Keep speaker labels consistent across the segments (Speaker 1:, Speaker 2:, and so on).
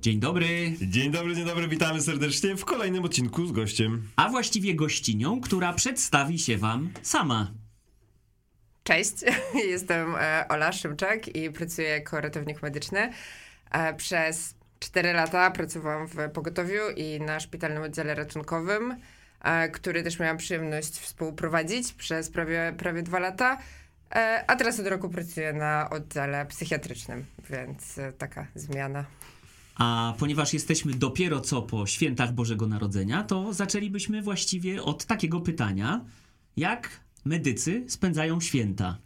Speaker 1: Dzień dobry.
Speaker 2: Dzień dobry, dzień dobry, witamy serdecznie w kolejnym odcinku z gościem.
Speaker 1: A właściwie gościnią, która przedstawi się wam sama.
Speaker 3: Cześć, jestem e, Ola Szymczak i pracuję jako ratownik medyczny. E, Przez 4 lata pracowałam w pogotowiu i na szpitalnym oddziale ratunkowym, e, który też miałam przyjemność współprowadzić przez prawie, prawie 2 lata. A teraz od roku pracuję na oddziale psychiatrycznym, więc taka zmiana.
Speaker 1: A ponieważ jesteśmy dopiero co po świętach Bożego Narodzenia, to zaczęlibyśmy właściwie od takiego pytania: jak medycy spędzają święta?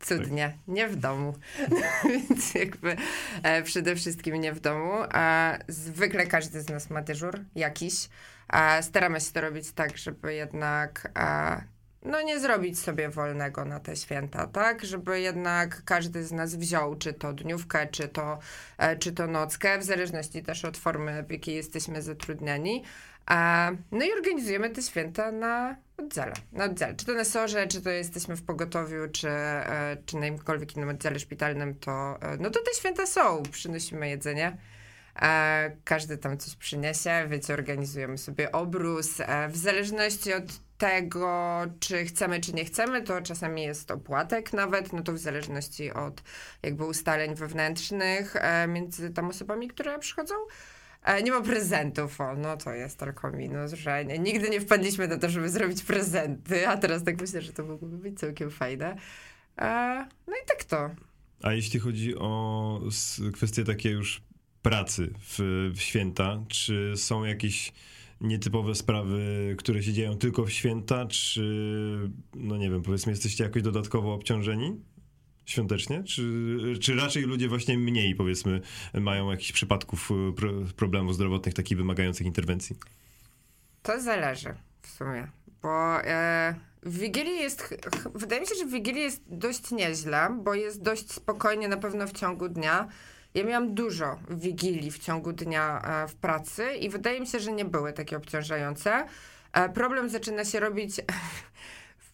Speaker 3: Cudnie, nie w domu. Więc jakby e, przede wszystkim nie w domu. A zwykle każdy z nas ma dyżur jakiś. A staramy się to robić tak, żeby jednak a, no nie zrobić sobie wolnego na te święta, tak? Żeby jednak każdy z nas wziął czy to dniówkę, czy to, e, czy to nockę, w zależności też od formy, w jakiej jesteśmy zatrudniani. A, no i organizujemy te święta na oddziale. Na oddziale. Czy to na sorze, czy to jesteśmy w pogotowiu, czy, e, czy na jakimkolwiek innym oddziale szpitalnym, to, e, no to te święta są. Przynosimy jedzenie. E, każdy tam coś przyniesie, wiecie, organizujemy sobie obrus. E, w zależności od tego, czy chcemy, czy nie chcemy, to czasami jest opłatek nawet, no to w zależności od jakby ustaleń wewnętrznych e, między tam osobami, które przychodzą. E, nie ma prezentów, o, no to jest tylko minus, że nie, nigdy nie wpadliśmy na to, żeby zrobić prezenty, a teraz tak myślę, że to mogłoby być całkiem fajne. E, no i tak to.
Speaker 2: A jeśli chodzi o kwestie takie już pracy w, w święta, czy są jakieś nietypowe sprawy, które się dzieją tylko w święta, czy no nie wiem, powiedzmy jesteście jakoś dodatkowo obciążeni? Świątecznie? Czy, czy raczej ludzie właśnie mniej, powiedzmy, mają jakichś przypadków pro, problemów zdrowotnych, takich wymagających interwencji?
Speaker 3: To zależy w sumie, bo e, w Wigilii jest, wydaje mi się, że w Wigilii jest dość nieźle, bo jest dość spokojnie na pewno w ciągu dnia. Ja miałam dużo Wigilii w ciągu dnia e, w pracy i wydaje mi się, że nie były takie obciążające. E, problem zaczyna się robić...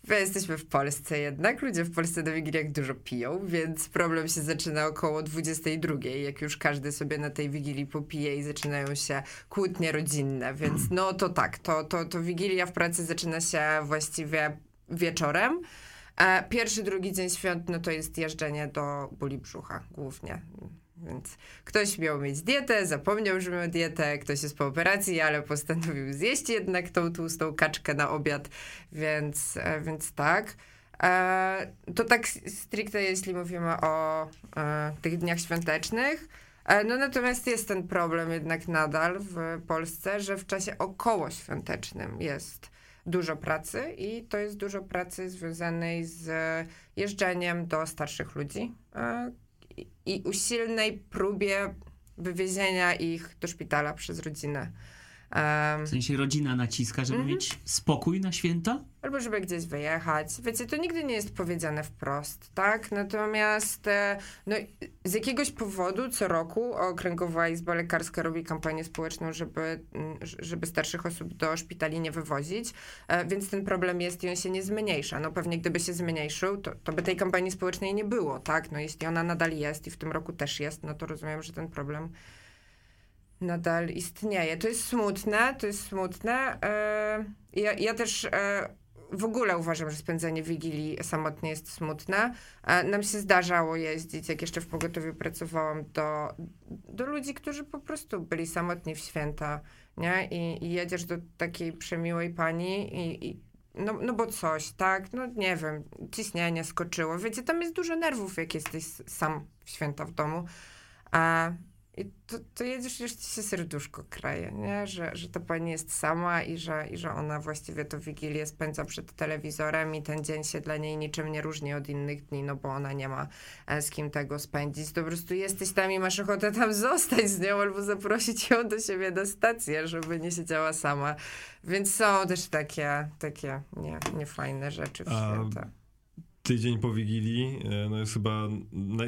Speaker 3: My jesteśmy w Polsce jednak. Ludzie w Polsce na Wigiliach dużo piją, więc problem się zaczyna około 22, jak już każdy sobie na tej Wigilii popije i zaczynają się kłótnie rodzinne, więc no to tak, to, to, to Wigilia w pracy zaczyna się właściwie wieczorem. E, Pierwszy, drugi dzień świąt, no to jest jeżdżenie do bóli brzucha głównie. Więc ktoś miał mieć dietę, zapomniał, że miał dietę, ktoś jest po operacji, ale postanowił zjeść jednak tą tłustą kaczkę na obiad, więc, e, więc tak. E, to tak stricte, jeśli mówimy o e, tych dniach świątecznych. No natomiast jest ten problem jednak nadal w Polsce, że w czasie okołoświątecznym jest dużo pracy i to jest dużo pracy związanej z jeżdżeniem do starszych ludzi i- usilnej próbie wywiezienia ich do szpitala przez rodzinę.
Speaker 1: W sensie rodzina naciska, żeby
Speaker 3: Mhm.
Speaker 1: mieć spokój na święta?
Speaker 3: albo żeby gdzieś wyjechać. Wiecie, to nigdy nie jest powiedziane wprost, tak? Natomiast e, no, z jakiegoś powodu co roku Okręgowa Izba Lekarska robi kampanię społeczną, żeby, mm, żeby starszych osób do szpitali nie wywozić, e, więc ten problem jest i on się nie zmniejsza. No pewnie gdyby się zmniejszył, to, to by tej kampanii społecznej nie było, tak? No jeśli ona nadal jest i w tym roku też jest, no to rozumiem, że ten problem nadal istnieje. To jest smutne, to jest smutne. E, ja, ja też e, w ogóle uważam, że spędzanie Wigilii samotnie jest smutne. E, nam się zdarzało jeździć, jak jeszcze w pogotowiu pracowałam, do, do ludzi, którzy po prostu byli samotni w święta, nie? I, i jedziesz do takiej przemiłej pani i, i no, no bo coś, tak? No nie wiem, ciśnienie skoczyło. Wiecie, tam jest dużo nerwów, jak jesteś sam w święta w domu. A, I to, to jedziesz, już ci się serduszko kraje, nie? Że, że ta pani jest sama i że, i że ona właściwie to Wigilię spędza przed telewizorem i ten dzień się dla niej niczym nie różni od innych dni, no bo ona nie ma e, z kim tego spędzić. To po prostu jesteś tam i masz ochotę tam zostać z nią albo zaprosić ją do siebie na stację, żeby nie siedziała sama. Więc są też takie, takie nie, niefajne rzeczy w święta.
Speaker 2: Tydzień po Wigilii, e, no jest chyba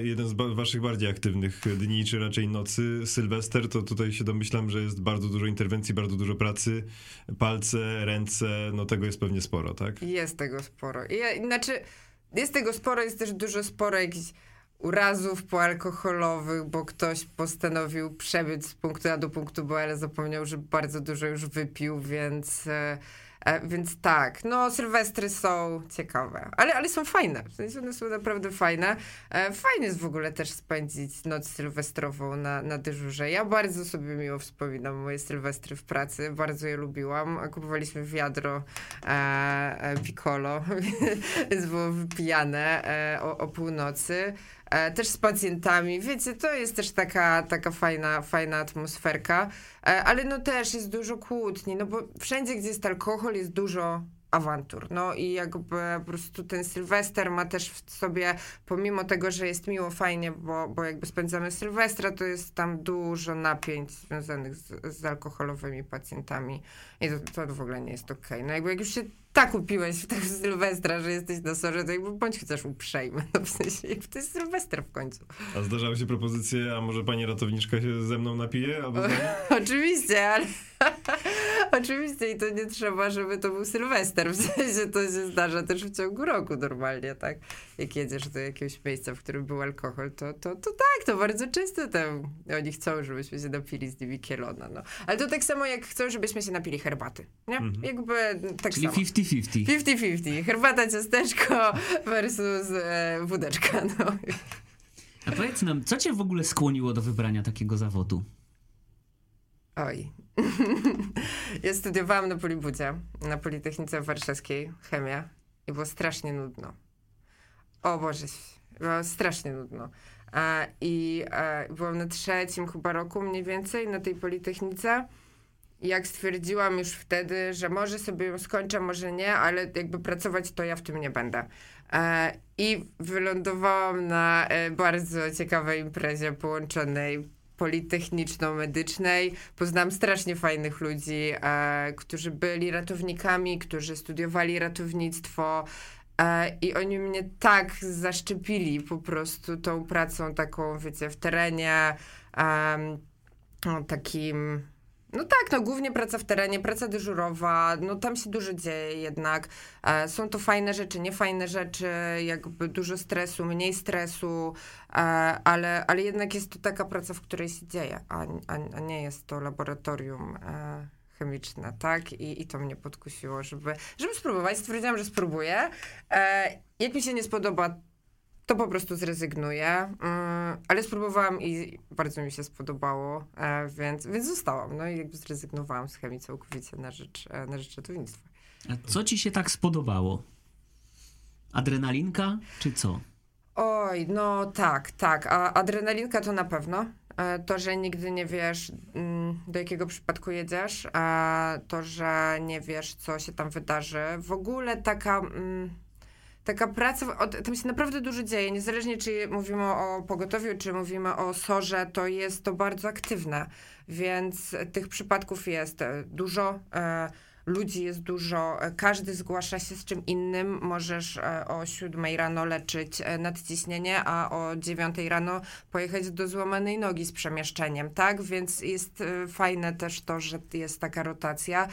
Speaker 2: jeden z waszych bardziej aktywnych dni, czy raczej nocy. Sylwester, to tutaj się domyślam, że jest bardzo dużo interwencji, bardzo dużo pracy. Palce, ręce, no tego jest pewnie sporo, tak?
Speaker 3: Jest tego sporo. Ja, znaczy, jest tego sporo, jest też dużo sporo jakichś urazów poalkoholowych, bo ktoś postanowił przebyć z punktu A do punktu B, ale zapomniał, że bardzo dużo już wypił, więc... E, więc tak, no sylwestry są ciekawe, ale, ale są fajne, w sensie one są naprawdę fajne. E, fajnie jest w ogóle też spędzić noc sylwestrową na, na dyżurze. Ja bardzo sobie miło wspominam moje sylwestry w pracy, bardzo je lubiłam. Kupowaliśmy wiadro e, e, piccolo, więc było wypijane e, o, o północy. E, też z pacjentami. Wiecie, to jest też taka, taka fajna, fajna atmosferka, e, ale no też jest dużo kłótni, no bo wszędzie, gdzie jest alkohol, jest dużo awantur. No i jakby po prostu ten Sylwester ma też w sobie, pomimo tego, że jest miło, fajnie, bo, bo jakby spędzamy Sylwestra, to jest tam dużo napięć związanych z, z alkoholowymi pacjentami i to, to w ogóle nie jest okej. Okay. No jakby jak już się tak upiłeś w tego Sylwestra, że jesteś na sorze, to jakby bądź chociaż uprzejmy. No w sensie, to jest Sylwester w końcu.
Speaker 2: A zdarzały się propozycje, a może pani ratowniczka się ze mną napije? Albo
Speaker 3: Oczywiście, ale oczywiście i to nie trzeba, żeby to był Sylwester. W sensie to się zdarza też w ciągu roku normalnie, tak? Jak jedziesz do jakiegoś miejsca, w którym był alkohol, to, to, to tak, to bardzo często tam oni chcą, żebyśmy się napili z nimi kielona, no. Ale to tak samo jak chcą, żebyśmy się napili herbaty, nie? Mhm. Jakby tak
Speaker 1: Czyli
Speaker 3: samo.
Speaker 1: 50-50.
Speaker 3: 50-50. Herbata, ciasteczko versus e, wódeczka, no.
Speaker 1: A powiedz nam, co cię w ogóle skłoniło do wybrania takiego zawodu?
Speaker 3: Oj. ja studiowałam na Polibudzie, na Politechnice Warszawskiej, chemia i było strasznie nudno. O Boże, było strasznie nudno. I byłam na trzecim chyba roku mniej więcej na tej Politechnice jak stwierdziłam już wtedy, że może sobie ją skończę, może nie, ale jakby pracować to ja w tym nie będę. E, I wylądowałam na e, bardzo ciekawej imprezie połączonej politechniczno-medycznej. Poznałam strasznie fajnych ludzi, e, którzy byli ratownikami, którzy studiowali ratownictwo. I oni mnie tak zaszczepili po prostu tą pracą taką, wiecie, w terenie, takim no tak, no głównie praca w terenie, praca dyżurowa, no tam się dużo dzieje jednak. E, są to fajne rzeczy, niefajne rzeczy, jakby dużo stresu, mniej stresu, e, ale, ale jednak jest to taka praca, w której się dzieje, a, a, a nie jest to laboratorium e, chemiczne, tak? I, I to mnie podkusiło, żeby, żeby spróbować. Stwierdziłam, że spróbuję. Jak mi się nie spodoba, to po prostu zrezygnuję. Mm, ale spróbowałam i bardzo mi się spodobało, e, więc, więc zostałam. No i jakby zrezygnowałam z chemii całkowicie na rzecz, e, na rzecz ratownictwa.
Speaker 1: A co ci się tak spodobało? Adrenalinka czy co?
Speaker 3: Oj, no tak, tak. A adrenalinka to na pewno. E, to, że nigdy nie wiesz, mm, do jakiego przypadku jedziesz, to, że nie wiesz, co się tam wydarzy. W ogóle taka mm, taka praca, tam się naprawdę dużo dzieje, niezależnie czy mówimy o pogotowiu, czy mówimy o sorze, to jest to bardzo aktywne, więc tych przypadków jest e, dużo, e, ludzi jest dużo, e, każdy zgłasza się z czym innym, możesz e, o 7 rano leczyć nadciśnienie, a o 9 rano pojechać do złamanej nogi z przemieszczeniem, tak, więc jest fajne też to, że jest taka rotacja.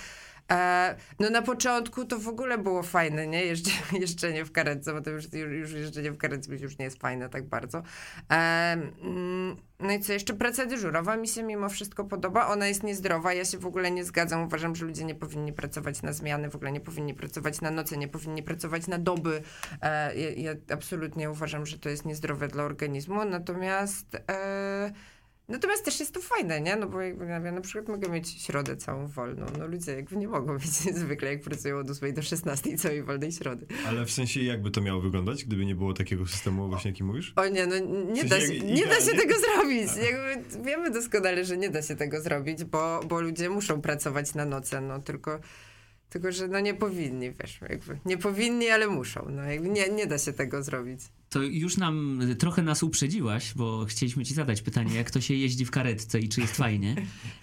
Speaker 3: E, no na początku to w ogóle było fajne, nie? Jeżdż, jeżdżenie w karetce, bo to już, już jeżdżenie w karetce już nie jest fajne tak bardzo. E, mm, no i co, jeszcze praca dyżurowa mi się mimo wszystko podoba. Ona jest niezdrowa, ja się w ogóle nie zgadzam. Uważam, że ludzie nie powinni pracować na zmiany, w ogóle nie powinni pracować na noce, nie powinni pracować na doby. E, ja, ja, absolutnie uważam, że to jest niezdrowe dla organizmu. Natomiast... E, Natomiast też jest to fajne, nie? No bo jakby ja na przykład mogę mieć środę całą wolną. No ludzie jakby nie mogą mieć zwykle, jak pracują od 8 do 16 całej wolnej środy.
Speaker 2: Ale w sensie jakby to miało wyglądać, gdyby nie było takiego systemu właśnie, jaki mówisz?
Speaker 3: O nie, no nie, w sensie da, się, nie da się tego zrobić. Jakby wiemy doskonale, że nie da się tego zrobić, bo, bo ludzie muszą pracować na noce, no tylko... Tylko, że no nie powinni, wiesz, jakby nie powinni, ale muszą. No jakby nie, nie da się tego zrobić
Speaker 1: to już nam trochę nas uprzedziłaś, bo chcieliśmy ci zadać pytanie, jak to się jeździ w karetce i czy jest fajnie.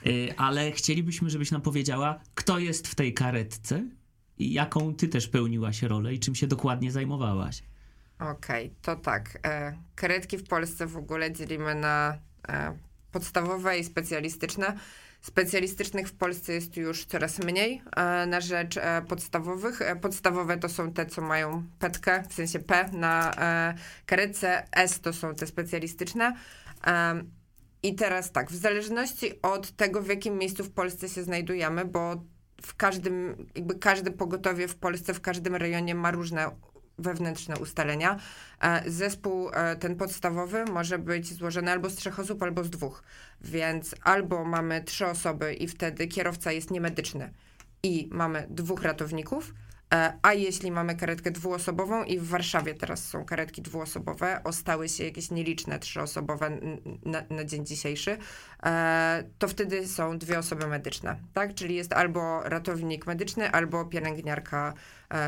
Speaker 1: Y, ale chcielibyśmy, żebyś nam powiedziała, kto jest w tej karetce i jaką ty też pełniłaś rolę i czym się dokładnie zajmowałaś.
Speaker 3: Okej, okay, to tak. E, karetki w Polsce w ogóle dzielimy na e, podstawowe i specjalistyczne. Specjalistycznych w Polsce jest już coraz mniej e, na rzecz e, podstawowych. E, podstawowe to są te, co mają petkę, w sensie P na karetce, S to są te specjalistyczne. I teraz tak, w zależności od tego, w jakim miejscu w Polsce się znajdujemy, bo w każdym, jakby każde pogotowie w Polsce, w każdym rejonie ma różne wewnętrzne ustalenia. E, Zespół e, ten podstawowy może być złożony albo z trzech osób, albo z dwóch. Więc albo mamy trzy osoby i wtedy kierowca jest niemedyczny i mamy dwóch ratowników, e, a jeśli mamy karetkę dwuosobową i w Warszawie teraz są karetki dwuosobowe, ostały się jakieś nieliczne trzyosobowe na, na dzień dzisiejszy, to wtedy są dwie osoby medyczne, tak? Czyli jest albo ratownik medyczny, albo pielęgniarka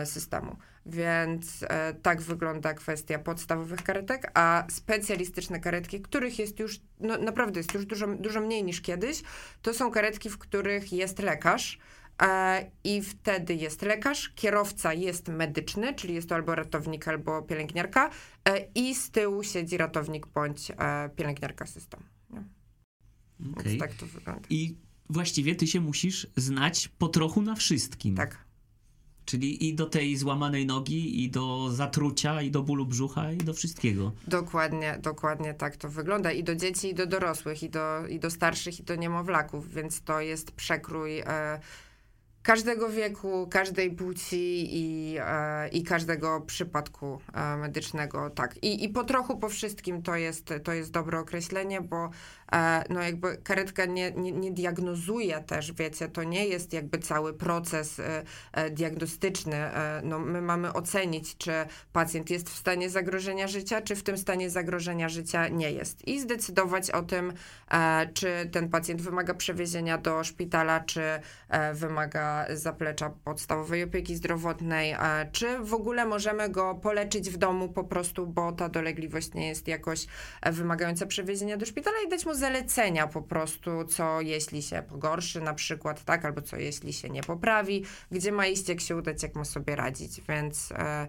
Speaker 3: systemu. Więc e, tak wygląda kwestia podstawowych karetek, a specjalistyczne karetki, których jest już, no naprawdę jest już dużo, dużo mniej niż kiedyś, to są karetki, w których jest lekarz, E, I wtedy jest lekarz, kierowca jest medyczny, czyli jest to albo ratownik, albo pielęgniarka, e, i z tyłu siedzi ratownik bądź pielęgniarka systemu. Nie?
Speaker 1: Okej.
Speaker 3: Więc tak to wygląda.
Speaker 1: I właściwie ty się musisz znać po trochu na wszystkim.
Speaker 3: Tak.
Speaker 1: Czyli i do tej złamanej nogi, i do zatrucia, i do bólu brzucha, i do wszystkiego.
Speaker 3: Dokładnie, dokładnie tak to wygląda. I do dzieci, i do dorosłych, i do, i do starszych, i do niemowlaków, więc to jest przekrój e, każdego wieku, każdej płci i, e, i każdego przypadku e, medycznego. Tak. I, I po trochu po wszystkim to jest, to jest dobre określenie, bo no jakby karetka nie, nie, nie diagnozuje też, wiecie, to nie jest jakby cały proces e, e, diagnostyczny. E, no my mamy ocenić, czy pacjent jest w stanie zagrożenia życia, czy w tym stanie zagrożenia życia nie jest. I zdecydować o tym, e, czy ten pacjent wymaga przewiezienia do szpitala, czy e, wymaga zaplecza podstawowej opieki zdrowotnej, e, czy w ogóle możemy go poleczyć w domu po prostu, bo ta dolegliwość nie jest jakoś e, wymagająca przewiezienia do szpitala i dać mu zalecenia po prostu, co jeśli się pogorszy na przykład, tak, albo co jeśli się nie poprawi, gdzie ma iść, jak się udać, jak ma sobie radzić, więc... E,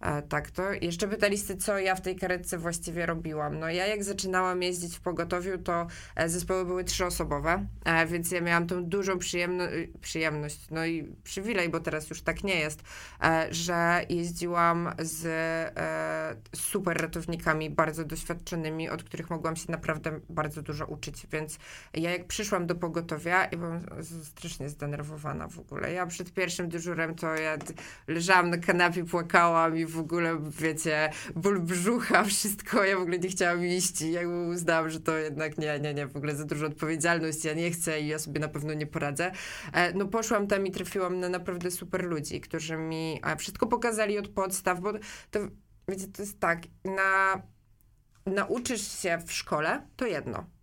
Speaker 3: E, tak, to jeszcze pytaliście, co ja w tej karetce właściwie robiłam. No ja jak zaczynałam jeździć w pogotowiu, to e, zespoły były trzyosobowe, e, więc ja miałam tą dużą przyjemno przyjemność, no i przywilej, bo teraz już tak nie jest, że jeździłam z super ratownikami, bardzo doświadczonymi, od których mogłam się naprawdę bardzo dużo uczyć, więc ja jak przyszłam do pogotowia i byłam strasznie zdenerwowana w ogóle. Ja przed pierwszym dyżurem to ja leżałam na kanapie, płakałam i w ogóle, wiecie, ból brzucha, wszystko, ja w ogóle nie chciałam iść i jakby uznałam, że to jednak nie, nie, nie, w ogóle za dużo odpowiedzialność, ja nie chcę i ja sobie na pewno nie poradzę. E, No poszłam tam i trafiłam na naprawdę super ludzi, którzy mi wszystko pokazali od podstaw, bo to, wiecie, to jest tak, na, nauczysz się w szkole, to jedno.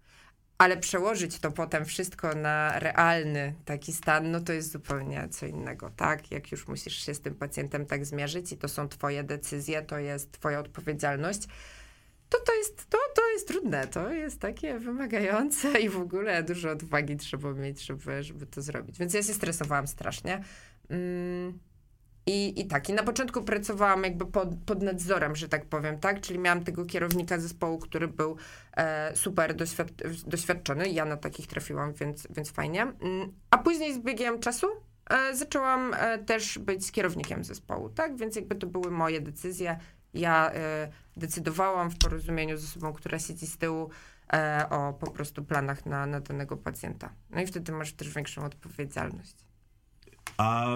Speaker 3: Ale przełożyć to potem wszystko na realny taki stan, no to jest zupełnie co innego, tak? Jak już musisz się z tym pacjentem tak zmierzyć i to są twoje decyzje, to jest twoja odpowiedzialność, to to jest, to, to jest trudne, to jest takie wymagające i w ogóle dużo odwagi trzeba mieć, żeby, żeby to zrobić. Więc ja się stresowałam strasznie. Mm. I, I tak, i na początku pracowałam jakby pod, pod nadzorem, że tak powiem, tak? Czyli miałam tego kierownika zespołu, który był e, super doświad doświadczony. Ja na takich trafiłam, więc, więc fajnie. Mm, A później z biegiem czasu e, zaczęłam e, też być kierownikiem zespołu, tak? Więc jakby to były moje decyzje. Ja e, decydowałam w porozumieniu z osobą, która siedzi z tyłu e, o po prostu planach na, na danego pacjenta. No i wtedy masz też większą odpowiedzialność.
Speaker 2: A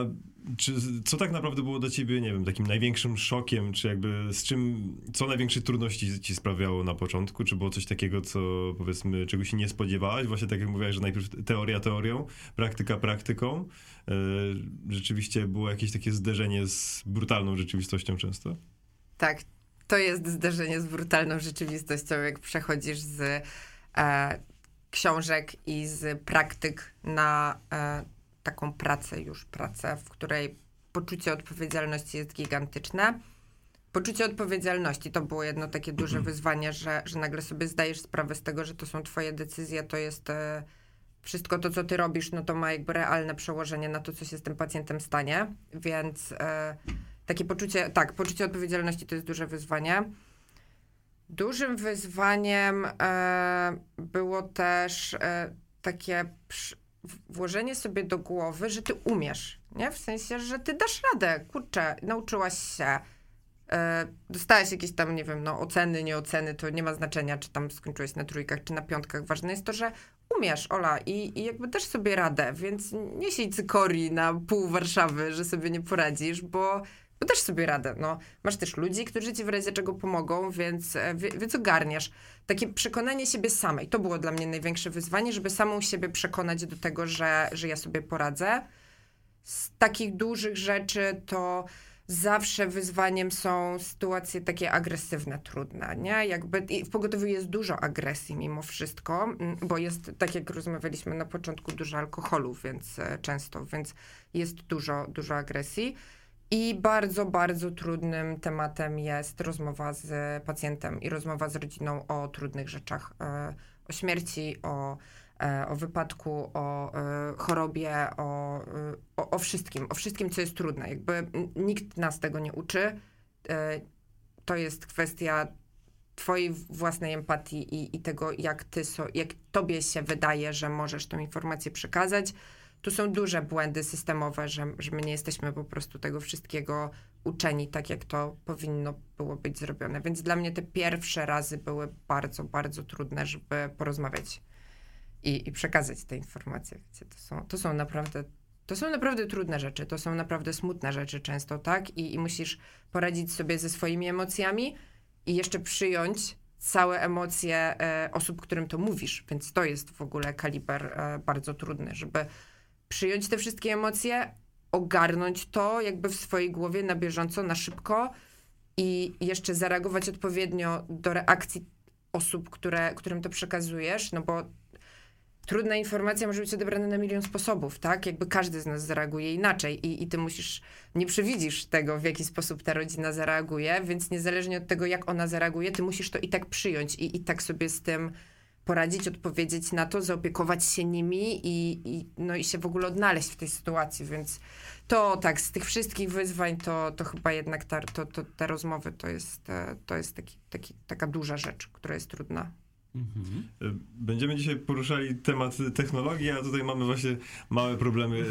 Speaker 2: czy, co tak naprawdę było dla ciebie, nie wiem, takim największym szokiem, czy jakby z czym, co największe trudności ci sprawiało na początku? Czy było coś takiego, co powiedzmy, czego się nie spodziewałaś? Właśnie tak jak mówiłaś, że najpierw teoria teorią, praktyka praktyką. E, rzeczywiście było jakieś takie zderzenie z brutalną rzeczywistością często?
Speaker 3: Tak, to jest zderzenie z brutalną rzeczywistością, jak przechodzisz z e, książek i z praktyk na e, taką pracę, już pracę, w której poczucie odpowiedzialności jest gigantyczne. Poczucie odpowiedzialności to było jedno takie duże wyzwanie, że, że nagle sobie zdajesz sprawę z tego, że to są twoje decyzje, to jest e, wszystko to, co ty robisz, no to ma jakby realne przełożenie na to, co się z tym pacjentem stanie, więc e, takie poczucie, tak, poczucie odpowiedzialności to jest duże wyzwanie. Dużym wyzwaniem e, było też takie włożenie sobie do głowy, że ty umiesz, nie? W sensie, że ty dasz radę, kurczę, nauczyłaś się, e, dostałeś jakieś tam, nie wiem, no oceny, nie oceny, to nie ma znaczenia, czy tam skończyłeś na trójkach, czy na piątkach. Ważne jest to, że umiesz, Ola, i, i jakby dasz sobie radę, więc nie siedź cykori na pół Warszawy, że sobie nie poradzisz, bo bo też sobie radę, no. Masz też ludzi, którzy ci w razie czego pomogą, więc, e, więc ogarniasz. Takie przekonanie siebie samej, to było dla mnie największe wyzwanie, żeby samą siebie przekonać do tego, że, że ja sobie poradzę. Z takich dużych rzeczy to zawsze wyzwaniem są sytuacje takie agresywne, trudne, nie? Jakby w pogotowiu jest dużo agresji mimo wszystko, mm, bo jest, tak jak rozmawialiśmy na początku, dużo alkoholu, więc e, często, więc jest dużo, dużo agresji. I bardzo, bardzo trudnym tematem jest rozmowa z pacjentem i rozmowa z rodziną o trudnych rzeczach, e, o śmierci, o, e, o wypadku, o e, chorobie, o, o, o wszystkim, o wszystkim, co jest trudne. Jakby nikt nas tego nie uczy. To jest kwestia twojej własnej empatii i, i tego, jak ty, so, jak tobie się wydaje, że możesz tą informację przekazać tu są duże błędy systemowe, że, że my nie jesteśmy po prostu tego wszystkiego uczeni tak, jak to powinno było być zrobione. Więc dla mnie te pierwsze razy były bardzo, bardzo trudne, żeby porozmawiać i, i przekazać te informacje. Wiecie, to, są, to są naprawdę to są naprawdę trudne rzeczy, to są naprawdę smutne rzeczy często, tak? I, i musisz poradzić sobie ze swoimi emocjami i jeszcze przyjąć całe emocje e, osób, którym to mówisz. Więc to jest w ogóle kaliber e, bardzo trudny, żeby przyjąć te wszystkie emocje, ogarnąć to jakby w swojej głowie na bieżąco, na szybko i jeszcze zareagować odpowiednio do reakcji osób, które, którym to przekazujesz, no bo trudna informacja może być odebrana na milion sposobów, tak? Jakby każdy z nas zareaguje inaczej i, i ty musisz, nie przewidzisz tego, w jaki sposób ta rodzina zareaguje, więc niezależnie od tego, jak ona zareaguje, ty musisz to i tak przyjąć i, i tak sobie z tym poradzić, odpowiedzieć na to, zaopiekować się nimi i, i, no i się w ogóle odnaleźć w tej sytuacji, więc to tak, z tych wszystkich wyzwań to, to chyba jednak ta, to, to, te rozmowy to jest, e, to jest taki, taki, taka duża rzecz, która jest trudna.
Speaker 2: Mhm. Będziemy dzisiaj poruszali temat technologii, a tutaj mamy właśnie małe problemy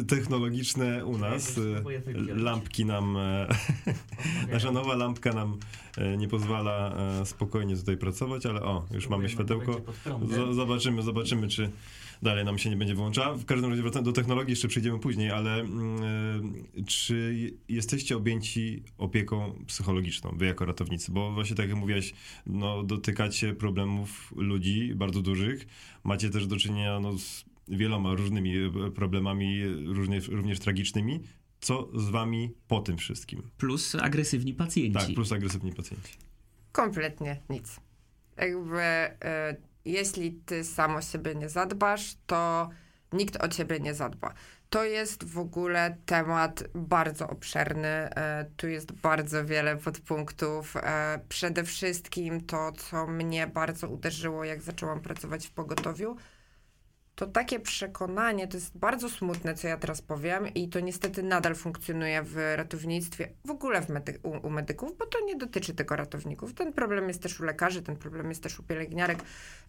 Speaker 2: e, technologiczne u nas. E, lampki nam, e, nasza nowa lampka nam nie pozwala spokojnie tutaj pracować, ale o, już mamy światełko. Zobaczymy, zobaczymy, czy dalej nam się nie będzie włączała. W każdym razie wracając do technologii, jeszcze przyjdziemy później, ale mm, czy jesteście objęci opieką psychologiczną, wy jako ratownicy? Bo właśnie tak jak mówiłaś, no, dotykacie problemów ludzi bardzo dużych, macie też do czynienia no, z wieloma różnymi e, problemami, również, również tragicznymi. Co z wami po tym wszystkim?
Speaker 1: Plus agresywni pacjenci.
Speaker 2: Tak, plus agresywni pacjenci.
Speaker 3: Kompletnie nic. Jakby y jeśli ty sam o siebie nie zadbasz, to nikt o ciebie nie zadba. To jest w ogóle temat bardzo obszerny. E, tu jest bardzo wiele podpunktów. E, przede wszystkim to, co mnie bardzo uderzyło, jak zaczęłam pracować w pogotowiu, to takie przekonanie, to jest bardzo smutne, co ja teraz powiem, i to niestety nadal funkcjonuje w ratownictwie, w ogóle w medy u, u, medyków, bo to nie dotyczy tylko ratowników. Ten problem jest też u lekarzy, ten problem jest też u pielęgniarek,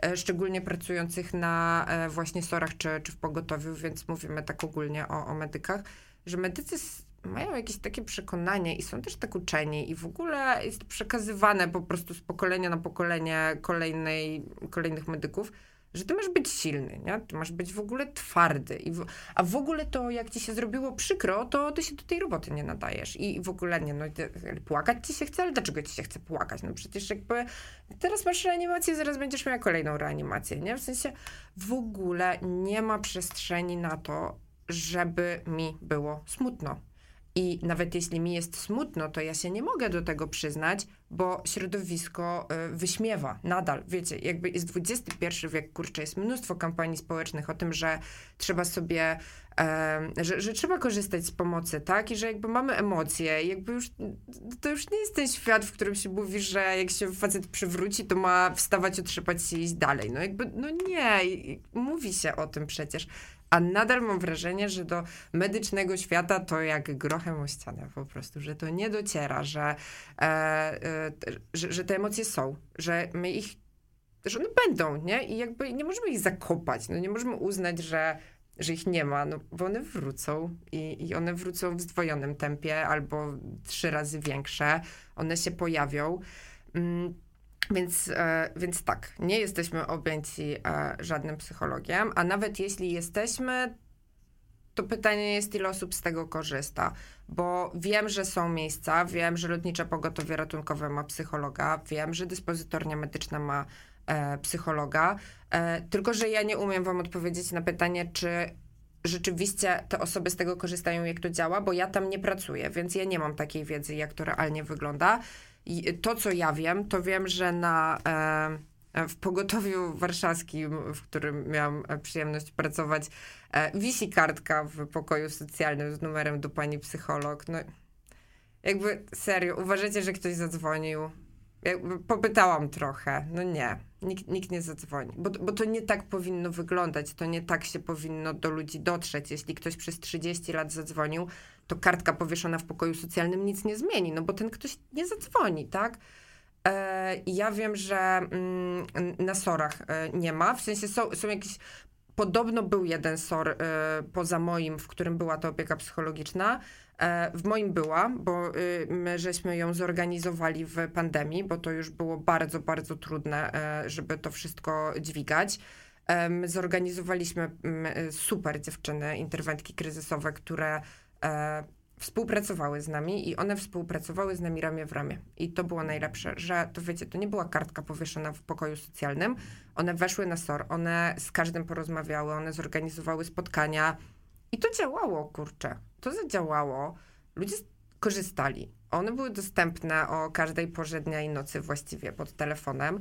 Speaker 3: e, szczególnie pracujących na e, właśnie sorach czy, czy w pogotowiu, więc mówimy tak ogólnie o, o medykach, że medycy mają jakieś takie przekonanie i są też tak uczeni i w ogóle jest przekazywane po prostu z pokolenia na pokolenie kolejnej, kolejnych medyków, że ty masz być silny, nie? Ty masz być w ogóle twardy. I w, a w ogóle to, jak ci się zrobiło przykro, to ty się do tej roboty nie nadajesz. I w ogóle nie, no płakać ci się chce, ale dlaczego ci się chce płakać? No przecież jakby teraz masz reanimację, zaraz będziesz miała kolejną reanimację, nie? W sensie w ogóle nie ma przestrzeni na to, żeby mi było smutno. I nawet jeśli mi jest smutno, to ja się nie mogę do tego bo środowisko y, wyśmiewa nadal. Wiecie, jakby jest XXI wiek, kurczę, jest mnóstwo kampanii społecznych o tym, że trzeba sobie, że, że trzeba korzystać z pomocy, tak? I że jakby mamy emocje, jakby już, to już nie jest ten świat, w którym się mówi, że jak się facet przywróci, to ma wstawać, otrzepać się i iść dalej. No jakby, no nie, mówi się o tym przecież a nadal mam wrażenie, że do medycznego świata to jak grochem o ścianę po prostu, że to nie dociera, że, e, e, że, że te emocje są, że my ich, że one będą, nie? I jakby nie możemy ich zakopać, no nie możemy uznać, że że ich nie ma, no bo one wrócą i, i one wrócą w zdwojonym tempie albo trzy razy większe. One się pojawią. Mm, więc, e, więc tak, nie jesteśmy objęci e, żadnym psychologiem, a nawet jeśli jesteśmy, to pytanie jest, ile osób z tego korzysta. Bo wiem, że są miejsca, wiem, że lotnicze pogotowie ratunkowe ma psychologa, wiem, że dyspozytornia medyczna ma e, psychologa, e, tylko że ja nie umiem wam odpowiedzieć na pytanie, czy rzeczywiście te osoby z tego korzystają, jak to działa, bo ja tam nie pracuję, więc ja nie mam takiej wiedzy, jak to realnie wygląda. I to, co ja wiem, to wiem, że na, e, w pogotowiu warszawskim, w którym miałam e, przyjemność pracować, e, wisi kartka w pokoju socjalnym z numerem do pani psycholog. No, jakby serio, uważacie, że ktoś zadzwonił? Jakby popytałam trochę. No nie, nikt, nikt nie zadzwoni. Bo, bo to nie tak powinno wyglądać, to nie tak się powinno do ludzi dotrzeć. Jeśli ktoś przez 30 lat zadzwonił, to kartka powieszona w pokoju socjalnym nic nie zmieni, no bo ten ktoś nie zadzwoni, tak? E, ja wiem, że mm, na sorach e, nie ma, w sensie są, są jakieś Podobno był jeden SOR y, poza moim, w którym była ta opieka psychologiczna. E, w moim była, bo y, my żeśmy ją zorganizowali w pandemii, bo to już było bardzo, bardzo trudne, e, żeby to wszystko dźwigać. E, my zorganizowaliśmy super dziewczyny, interwentki kryzysowe, które współpracowały z nami i one współpracowały z nami ramię w ramię. I to było najlepsze, że to wiecie, to nie była kartka powieszona w pokoju socjalnym. One weszły na SOR, one z każdym porozmawiały, one zorganizowały spotkania i to działało, kurczę. To zadziałało. Ludzie korzystali. One były dostępne o każdej porze dnia i nocy właściwie pod telefonem.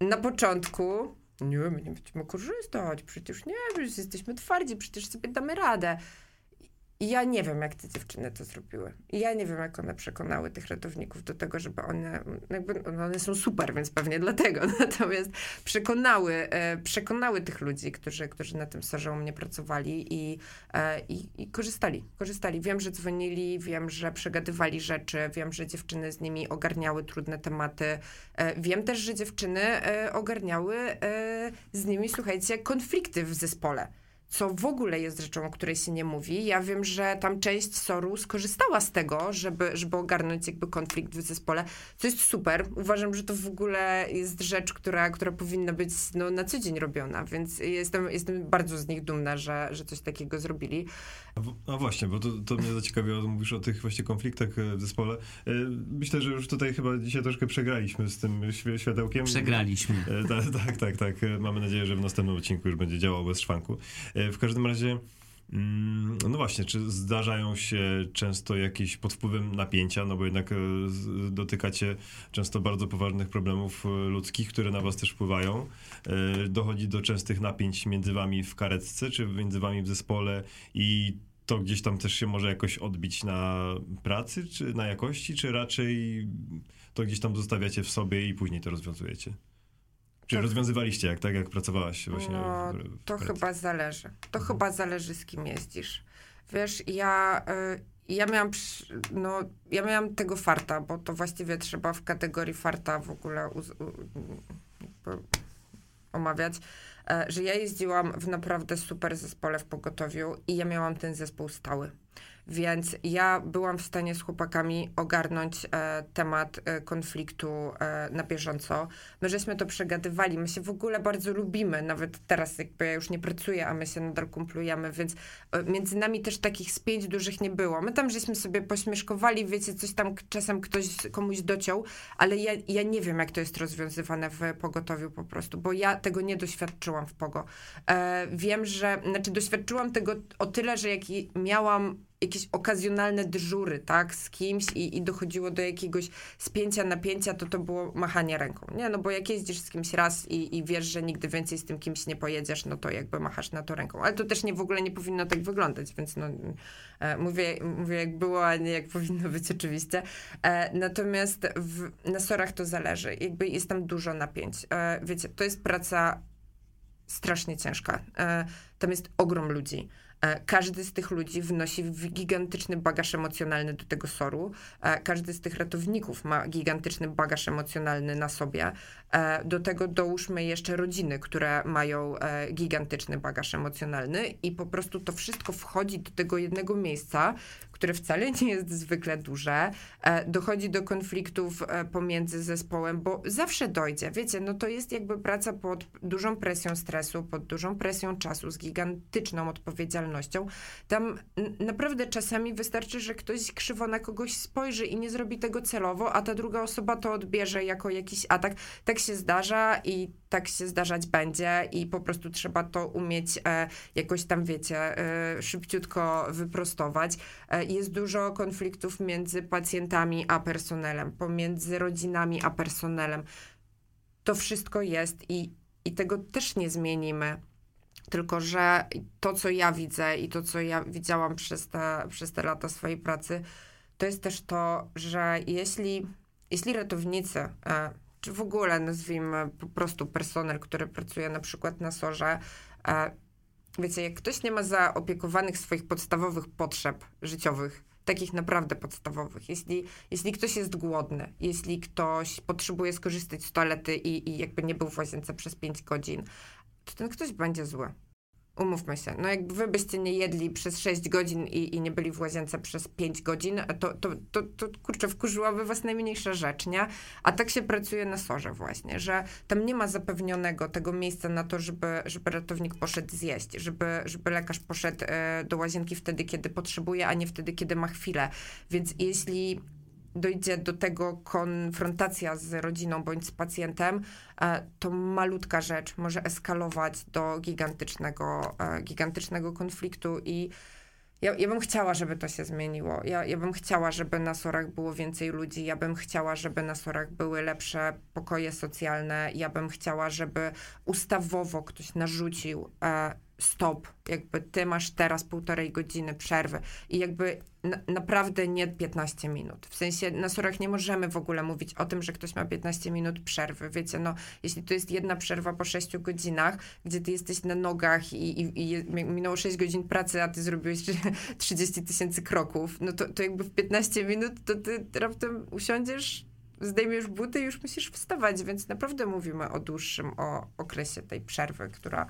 Speaker 3: Na początku nie, my nie będziemy korzystać, przecież nie, przecież jesteśmy twardzi, przecież sobie damy radę. I ja nie wiem, jak te dziewczyny to zrobiły. I ja nie wiem, jak one przekonały tych ratowników do tego, żeby one, jakby, no one są super, więc pewnie dlatego. Natomiast przekonały, e, przekonały tych ludzi, którzy, którzy na tym sorze u mnie pracowali i, e, i, i korzystali. Korzystali. Wiem, że dzwonili, wiem, że przegadywali rzeczy, wiem, że dziewczyny z nimi ogarniały trudne tematy. E, wiem też, że dziewczyny ogarniały z nimi, słuchajcie, konflikty w zespole co w ogóle jest rzeczą, o której się nie mówi. Ja wiem, że tam część SOR-u skorzystała z tego, żeby, żeby ogarnąć jakby konflikt w zespole, co jest super. Uważam, że to w ogóle jest rzecz, która, która powinna być no, na co dzień robiona, więc jestem, jestem bardzo z nich dumna, że, że coś takiego zrobili.
Speaker 2: A, właśnie, bo to, to mnie zaciekawiło, mówisz o tych właśnie konfliktach e, w zespole. E, myślę, że już tutaj chyba dzisiaj troszkę przegraliśmy z tym światełkiem.
Speaker 1: Przegraliśmy.
Speaker 2: E, tak, tak, tak, tak. Mamy nadzieję, że w następnym odcinku już będzie działał bez szwanku. W każdym razie, mm, no właśnie, czy zdarzają się często jakieś pod wpływem napięcia, no bo jednak e, dotykacie często bardzo poważnych problemów e, ludzkich, które na was też wpływają. E, dochodzi do częstych napięć między wami w karetce, czy między wami w zespole i to gdzieś tam też się może jakoś odbić na pracy, czy na jakości, czy raczej to gdzieś tam zostawiacie w sobie i później to rozwiązujecie? Czy to, rozwiązywaliście, jak tak jak pracowałaś właśnie?
Speaker 3: No, w, w to chyba zależy. To mhm. chyba zależy, z kim jeździsz. Wiesz, ja, y, ja miałam, no, ja miałam tego farta, bo to właściwie trzeba w kategorii farta w ogóle uz, u, omawiać, e, że ja jeździłam w naprawdę super zespole w pogotowiu i ja miałam ten zespół stały. Więc ja byłam w stanie z chłopakami ogarnąć e, temat e, konfliktu e, na bieżąco. My żeśmy to przegadywali, my się w ogóle bardzo lubimy, nawet teraz jakby ja już nie pracuję, a my się nadal kumplujemy, więc e, między nami też takich spięć dużych nie było. My tam żeśmy sobie pośmieszkowali, wiecie, coś tam czasem ktoś komuś dociął, ale ja, ja nie wiem, jak to jest rozwiązywane w pogotowiu po prostu, bo ja tego nie doświadczyłam w pogo. E, wiem, że, znaczy doświadczyłam tego o tyle, że jak miałam jakieś okazjonalne dyżury, tak, z kimś i, i dochodziło do jakiegoś spięcia, napięcia, to to było machanie ręką, nie? No bo jak jeździsz z kimś raz i, i wiesz, że nigdy więcej z tym kimś nie pojedziesz, no to jakby machasz na to ręką. Ale to też nie w ogóle nie powinno tak wyglądać, więc no e, mówię, mówię jak było, a nie jak powinno być oczywiście. E, natomiast w, na sorach to zależy. Jakby jest tam dużo napięć. E, wiecie, to jest praca strasznie ciężka. E, tam jest ogrom ludzi. E, każdy z tych ludzi wnosi gigantyczny bagaż emocjonalny do tego soru. E, każdy z tych ratowników ma gigantyczny bagaż emocjonalny na sobie. E, do tego dołóżmy jeszcze rodziny, które mają gigantyczny bagaż emocjonalny i po prostu to wszystko wchodzi do tego jednego miejsca, które wcale nie jest zwykle duże. Dochodzi do konfliktów pomiędzy zespołem, bo zawsze dojdzie. Wiecie, no to jest jakby praca pod dużą presją stresu, pod dużą presją czasu, z gigantyczną odpowiedzialnością. Tam naprawdę czasami wystarczy, że ktoś krzywo na kogoś spojrzy i nie zrobi tego celowo, a ta druga osoba to odbierze jako jakiś atak. Tak się zdarza i tak się zdarzać będzie i po prostu trzeba to umieć e, jakoś tam, wiecie, e, szybciutko wyprostować. E, jest dużo konfliktów między pacjentami a personelem, pomiędzy rodzinami a personelem. To wszystko jest i, i tego też nie zmienimy. Tylko, że to, co ja widzę i to, co ja widziałam przez te, przez te lata swojej pracy, to jest też to, że jeśli, jeśli ratownicy, e, czy w ogóle nazwijmy po prostu personel, który pracuje na przykład na sorze, e, wiecie, jak ktoś nie ma zaopiekowanych swoich podstawowych potrzeb życiowych, takich naprawdę podstawowych. Jeśli, jeśli ktoś jest głodny, jeśli ktoś potrzebuje skorzystać z toalety i, i jakby nie był w łazience przez 5 godzin, to ten ktoś będzie zły. Umówmy się. No jakby wy byście nie jedli przez 6 godzin i, i nie byli w łazience przez 5 godzin, to, to, to, to kurczę, wkurzyłaby was najmniejsza rzecz, nie? A tak się pracuje na sorze właśnie, że tam nie ma zapewnionego tego miejsca na to, żeby, żeby ratownik poszedł zjeść, żeby, żeby lekarz poszedł e, do łazienki wtedy, kiedy potrzebuje, a nie wtedy, kiedy ma chwilę. Więc jeśli dojdzie do tego konfrontacja z rodziną bądź z pacjentem, e, to malutka rzecz może eskalować do gigantycznego, e, gigantycznego konfliktu i ja, ja bym chciała, żeby to się zmieniło. Ja, ja bym chciała, żeby na sorach było więcej ludzi. Ja bym chciała, żeby na sorach były lepsze pokoje socjalne. Ja bym chciała, żeby ustawowo ktoś narzucił e, stop, jakby ty masz teraz półtorej godziny przerwy i jakby na, naprawdę nie 15 minut. W sensie na sorach nie możemy w ogóle mówić o tym, że ktoś ma 15 minut przerwy. Wiecie, no jeśli to jest jedna przerwa po 6 godzinach, gdzie ty jesteś na nogach i, i, i minęło 6 godzin pracy, a ty zrobiłeś 30 tysięcy kroków, no to, to jakby w 15 minut to ty raptem usiądziesz, zdejmiesz buty i już musisz wstawać, więc naprawdę mówimy o dłuższym o okresie tej przerwy, która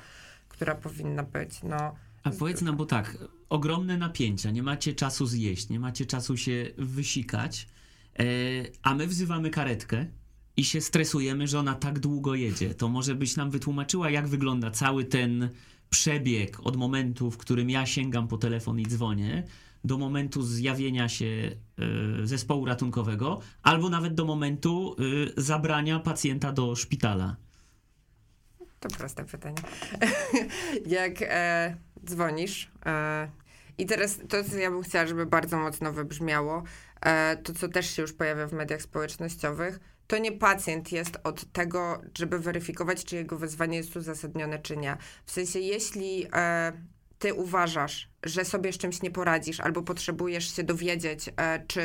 Speaker 3: która powinna być. No,
Speaker 1: a powiedz nam, bo tak, ogromne napięcia, nie macie czasu zjeść, nie macie czasu się wysikać, e, a my wzywamy karetkę i się stresujemy, że ona tak długo jedzie. To może byś nam wytłumaczyła, jak wygląda cały ten przebieg od momentu, w którym ja sięgam po telefon i dzwonię, do momentu zjawienia się y, zespołu ratunkowego, albo nawet do momentu y, zabrania pacjenta do szpitala.
Speaker 3: To proste pytanie. Jak e, dzwonisz e, i teraz to, co ja bym chciała, żeby bardzo mocno wybrzmiało, e, to co też się już pojawia w mediach społecznościowych, to nie pacjent jest od tego, żeby weryfikować, czy jego wezwanie jest uzasadnione, czy nie. W sensie, jeśli e, ty uważasz, że sobie z czymś nie poradzisz, albo potrzebujesz się dowiedzieć, e, czy,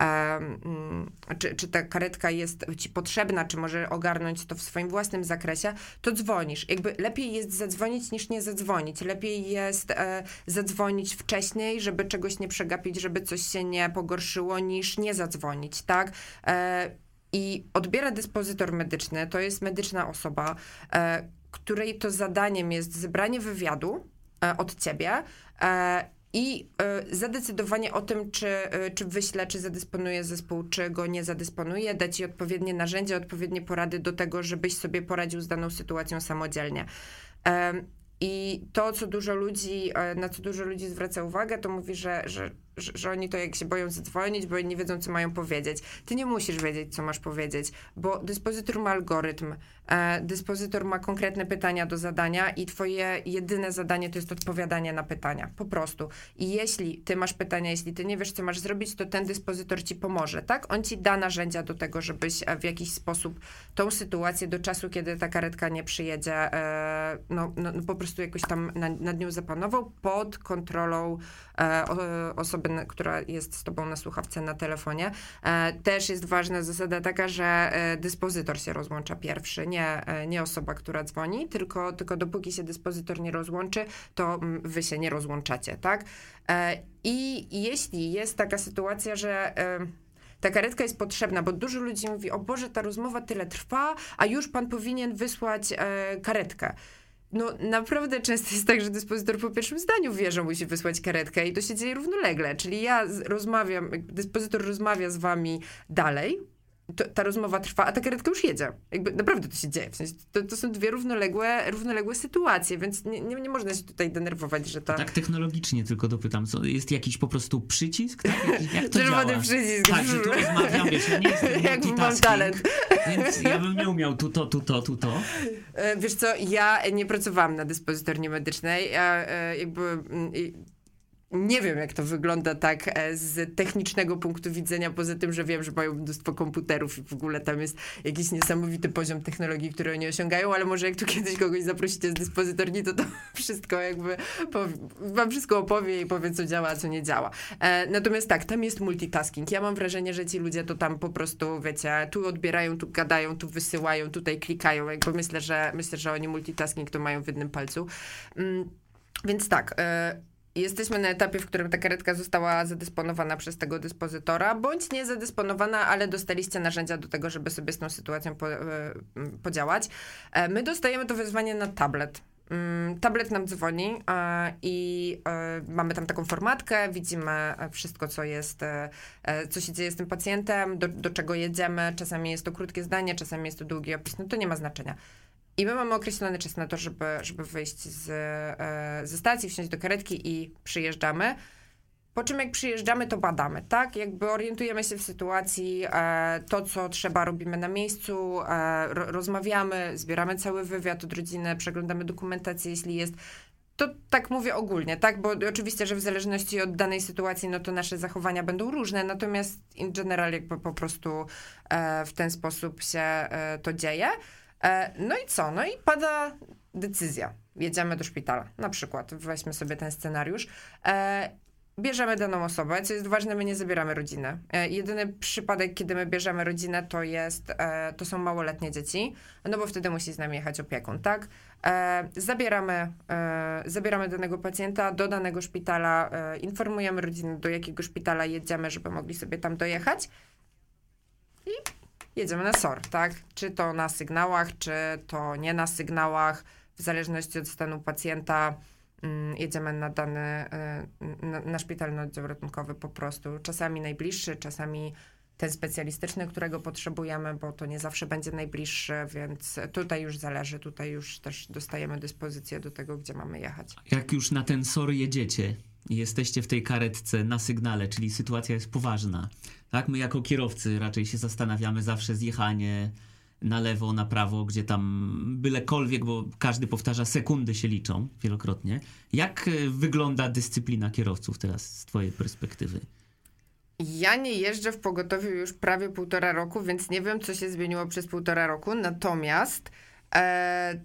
Speaker 3: mm, czy, czy ta karetka jest ci potrzebna, czy może ogarnąć to w swoim własnym zakresie, to dzwonisz. Jakby lepiej jest zadzwonić niż nie zadzwonić. Lepiej jest e, zadzwonić wcześniej, żeby czegoś nie przegapić, żeby coś się nie pogorszyło, niż nie zadzwonić, tak? E, I odbiera dyspozytor medyczny, to jest medyczna osoba, której to zadaniem jest zebranie wywiadu, E, od ciebie e, i e, zadecydowanie o tym, czy, czy wyślę, czy zadysponuję zespół, czy go nie zadysponuję, dać ci odpowiednie narzędzia, odpowiednie porady do tego, żebyś sobie poradził z daną sytuacją samodzielnie. I to, co dużo ludzi, na co dużo ludzi zwraca uwagę, to mówi, że, że że, oni to jak się boją zadzwonić, bo nie wiedzą, co mają powiedzieć. Ty nie musisz wiedzieć, co masz powiedzieć, bo dyspozytor ma algorytm, e, dyspozytor ma konkretne pytania do zadania i twoje jedyne zadanie to jest odpowiadanie na pytania, po prostu. I jeśli ty masz pytania, jeśli ty nie wiesz, co masz zrobić, to ten dyspozytor ci pomoże, tak? On ci da narzędzia do tego, żebyś e, w jakiś sposób tą sytuację do czasu, kiedy ta karetka nie przyjedzie, e, no, no, no po prostu jakoś tam nad, nad nią zapanował pod kontrolą e, osoby która jest z tobą na słuchawce na telefonie. E, też jest ważna zasada taka, że e, dyspozytor się rozłącza pierwszy, nie, e, nie osoba, która dzwoni, tylko, tylko dopóki się dyspozytor nie rozłączy, to mm, wy się nie rozłączacie, tak? I jeśli jest taka sytuacja, że ta karetka jest potrzebna, bo dużo ludzi mówi, o Boże, ta rozmowa tyle trwa, a już pan powinien wysłać karetkę. No naprawdę często jest tak, że dyspozytor po pierwszym zdaniu wie, że musi wysłać karetkę i to się dzieje równolegle, czyli ja rozmawiam, dyspozytor rozmawia z wami dalej, to, ta rozmowa trwa, a ta karetka już jedzie. Jakby naprawdę to się dzieje. W sensie to, to są dwie równoległe, równoległe sytuacje, więc nie, nie, nie można się tutaj denerwować, że ta...
Speaker 1: Tak technologicznie tylko dopytam, co, jest jakiś po prostu przycisk? Tak? Jak, to
Speaker 3: Czerwony
Speaker 1: działa?
Speaker 3: przycisk.
Speaker 1: Tak, że tu rozmawiam, wiesz, ja nie jestem
Speaker 3: Jakby mam talent.
Speaker 1: Więc ja bym nie umiał tu to, tu to, tu to.
Speaker 3: E, Wiesz co, ja nie pracowałam na dyspozytorni medycznej. Ja e, jakby mm, nie wiem, jak to wygląda tak e, z technicznego punktu widzenia, poza tym, że wiem, że mają mnóstwo komputerów i w ogóle tam jest jakiś niesamowity poziom technologii, który oni osiągają, ale może jak tu kiedyś kogoś zaprosicie z dyspozytorni, to to wszystko jakby wam wszystko opowie i powie, co działa, a co nie działa. E, natomiast tak, tam jest multitasking. Ja mam wrażenie, że ci ludzie to tam po prostu, wiecie, tu odbierają, tu gadają, tu wysyłają, tutaj klikają. Jakby myślę, że myślę, że oni multitasking to mają w jednym palcu. Mm, więc tak, e, jesteśmy na etapie, w którym ta karetka została zadysponowana przez tego dyspozytora, bądź nie zadysponowana, ale dostaliście narzędzia do tego, żeby sobie z tą sytuacją po, e, podziałać. E, my dostajemy to wezwanie na tablet. Mm, Tablet nam dzwoni e, i mamy tam taką formatkę, widzimy wszystko, co jest, co się dzieje z tym pacjentem, do, do czego jedziemy. Czasami jest to krótkie zdanie, czasami jest to długi opis, no to nie ma znaczenia. I my mamy określony czas na to, żeby, żeby wyjść z, e, ze stacji, wsiąść do karetki i przyjeżdżamy. Po czym jak przyjeżdżamy, to badamy, tak? Jakby orientujemy się w sytuacji, e, to co trzeba robimy na miejscu, e, ro, rozmawiamy, zbieramy cały wywiad od rodziny, przeglądamy dokumentację, jeśli jest. To tak mówię ogólnie, tak? Bo oczywiście, że w zależności od danej sytuacji, no to nasze zachowania będą różne, natomiast in general jakby po prostu w ten sposób się to dzieje. E, no i co? No i pada decyzja. Jedziemy do szpitala, na przykład. Weźmy sobie ten scenariusz. E, bierzemy daną osobę, co jest ważne, my nie zabieramy rodziny. E, jedyny przypadek, kiedy my bierzemy rodzinę, to jest, to są małoletnie dzieci, no bo wtedy musi z nami jechać opiekun, tak? Zabieramy, zabieramy danego pacjenta do danego szpitala, informujemy rodzinę, do jakiego szpitala jedziemy, żeby mogli sobie tam dojechać i jedziemy na SOR, tak? Czy to na sygnałach, czy to nie na sygnałach, w zależności od stanu pacjenta mm, jedziemy na dany, y, na, na szpitalny oddział ratunkowy po prostu. Czasami najbliższy, czasami ten specjalistyczny, którego potrzebujemy, bo to nie zawsze będzie najbliższy, więc tutaj już zależy, tutaj już też dostajemy dyspozycję do tego, gdzie mamy jechać.
Speaker 1: Jak już na ten SOR jedziecie jesteście w tej karetce na sygnale, czyli sytuacja jest poważna, tak? My jako kierowcy raczej się zastanawiamy zawsze zjechanie na lewo, na prawo, gdzie tam bylekolwiek, bo każdy powtarza, sekundy się liczą wielokrotnie. Jak e, wygląda dyscyplina kierowców teraz z twojej perspektywy?
Speaker 3: Ja nie jeżdżę w pogotowiu już prawie półtora roku, więc nie wiem, co się zmieniło przez półtora roku. Natomiast e,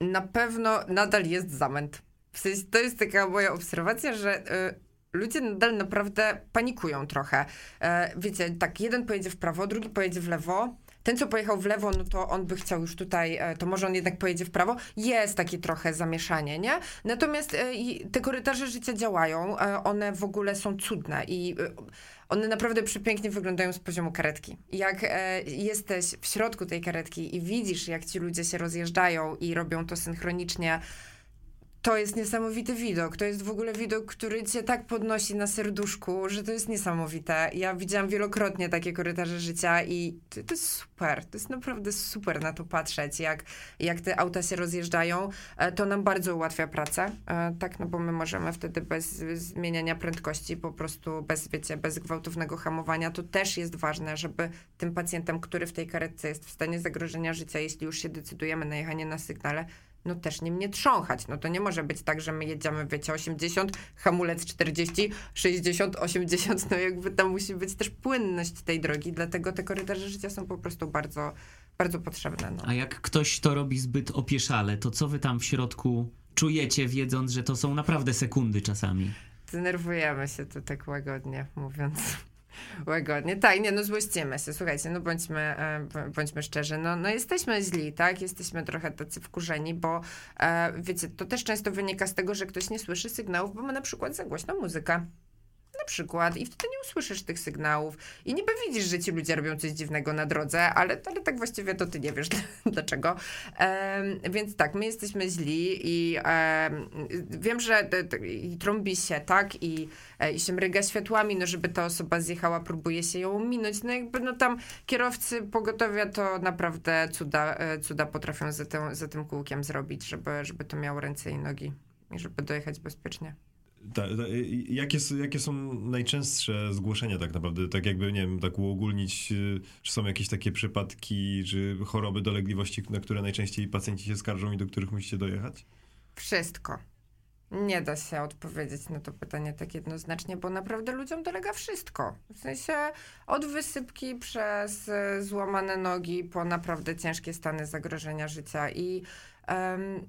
Speaker 3: na pewno nadal jest zamęt. W sensie, to jest taka moja obserwacja, że e, ludzie nadal naprawdę panikują trochę. E, wiecie, tak, jeden pojedzie w prawo, drugi pojedzie w lewo. Ten, co pojechał w lewo, no to on by chciał już tutaj, e, to może on jednak pojedzie w prawo. Jest takie trochę zamieszanie, nie? Natomiast e, te korytarze życia działają, one w ogóle są cudne i one naprawdę przepięknie wyglądają z poziomu karetki. Jak jesteś w środku tej karetki i widzisz, jak ci ludzie się rozjeżdżają i robią to synchronicznie, to jest niesamowity widok. To jest w ogóle widok, który cię tak podnosi na serduszku, że to jest niesamowite. Ja widziałam wielokrotnie takie korytarze życia i to, to jest super. To jest naprawdę super na to patrzeć, jak, jak te auta się rozjeżdżają. E, To nam bardzo ułatwia pracę. E, Tak, no bo my możemy wtedy bez zmieniania prędkości, po prostu bez, wiecie, bez gwałtownego hamowania. To też jest ważne, żeby tym pacjentem, który w tej karetce jest w stanie zagrożenia życia, jeśli już się decydujemy na jechanie na sygnale, no też nim nie trząchać. No to nie może być tak, że my jedziemy, wiecie, 80, hamulec 40, 60, 80, no jakby tam musi być też płynność tej drogi, dlatego te korytarze życia są po prostu bardzo, bardzo potrzebne. No.
Speaker 1: A jak ktoś to robi zbyt opieszale, to co wy tam w środku czujecie, wiedząc, że to są naprawdę sekundy czasami?
Speaker 3: denerwujemy się to tak łagodnie mówiąc. Łagodnie. Tak, nie, no złościmy się. Słuchajcie, no bądźmy, e, bądźmy szczerzy. No, no jesteśmy źli, tak? Jesteśmy trochę tacy wkurzeni, bo e, wiecie, to też często wynika z tego, że ktoś nie słyszy sygnałów, bo ma na przykład za głośną muzykę na przykład i wtedy nie usłyszysz tych sygnałów i niby widzisz, że ci ludzie robią coś dziwnego na drodze, ale, ale tak właściwie to ty nie wiesz dlaczego. Um, więc tak, my jesteśmy źli i um, wiem, że i trąbi się, tak, i, e, i się mryga światłami, no żeby ta osoba zjechała, próbuje się ją minąć, no jakby no tam kierowcy pogotowia to naprawdę cuda, e, cuda potrafią za, tym, za tym kółkiem zrobić, żeby, żeby to miało ręce i nogi i żeby dojechać bezpiecznie.
Speaker 2: Ta, ta, jakie, jakie są najczęstsze zgłoszenia tak naprawdę? Tak jakby, nie wiem, tak uogólnić, y, czy są jakieś takie przypadki, czy choroby, dolegliwości, na które najczęściej pacjenci się skarżą i do których musicie dojechać?
Speaker 3: Wszystko. Nie da się odpowiedzieć na to pytanie tak jednoznacznie, bo naprawdę ludziom dolega wszystko. W sensie od wysypki przez y, złamane nogi po naprawdę ciężkie stany zagrożenia życia i um,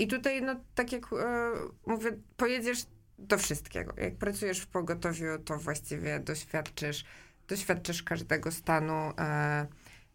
Speaker 3: i tutaj, no tak jak e, mówię, pojedziesz do wszystkiego. Jak pracujesz w pogotowiu, to właściwie doświadczysz, doświadczysz każdego stanu. E,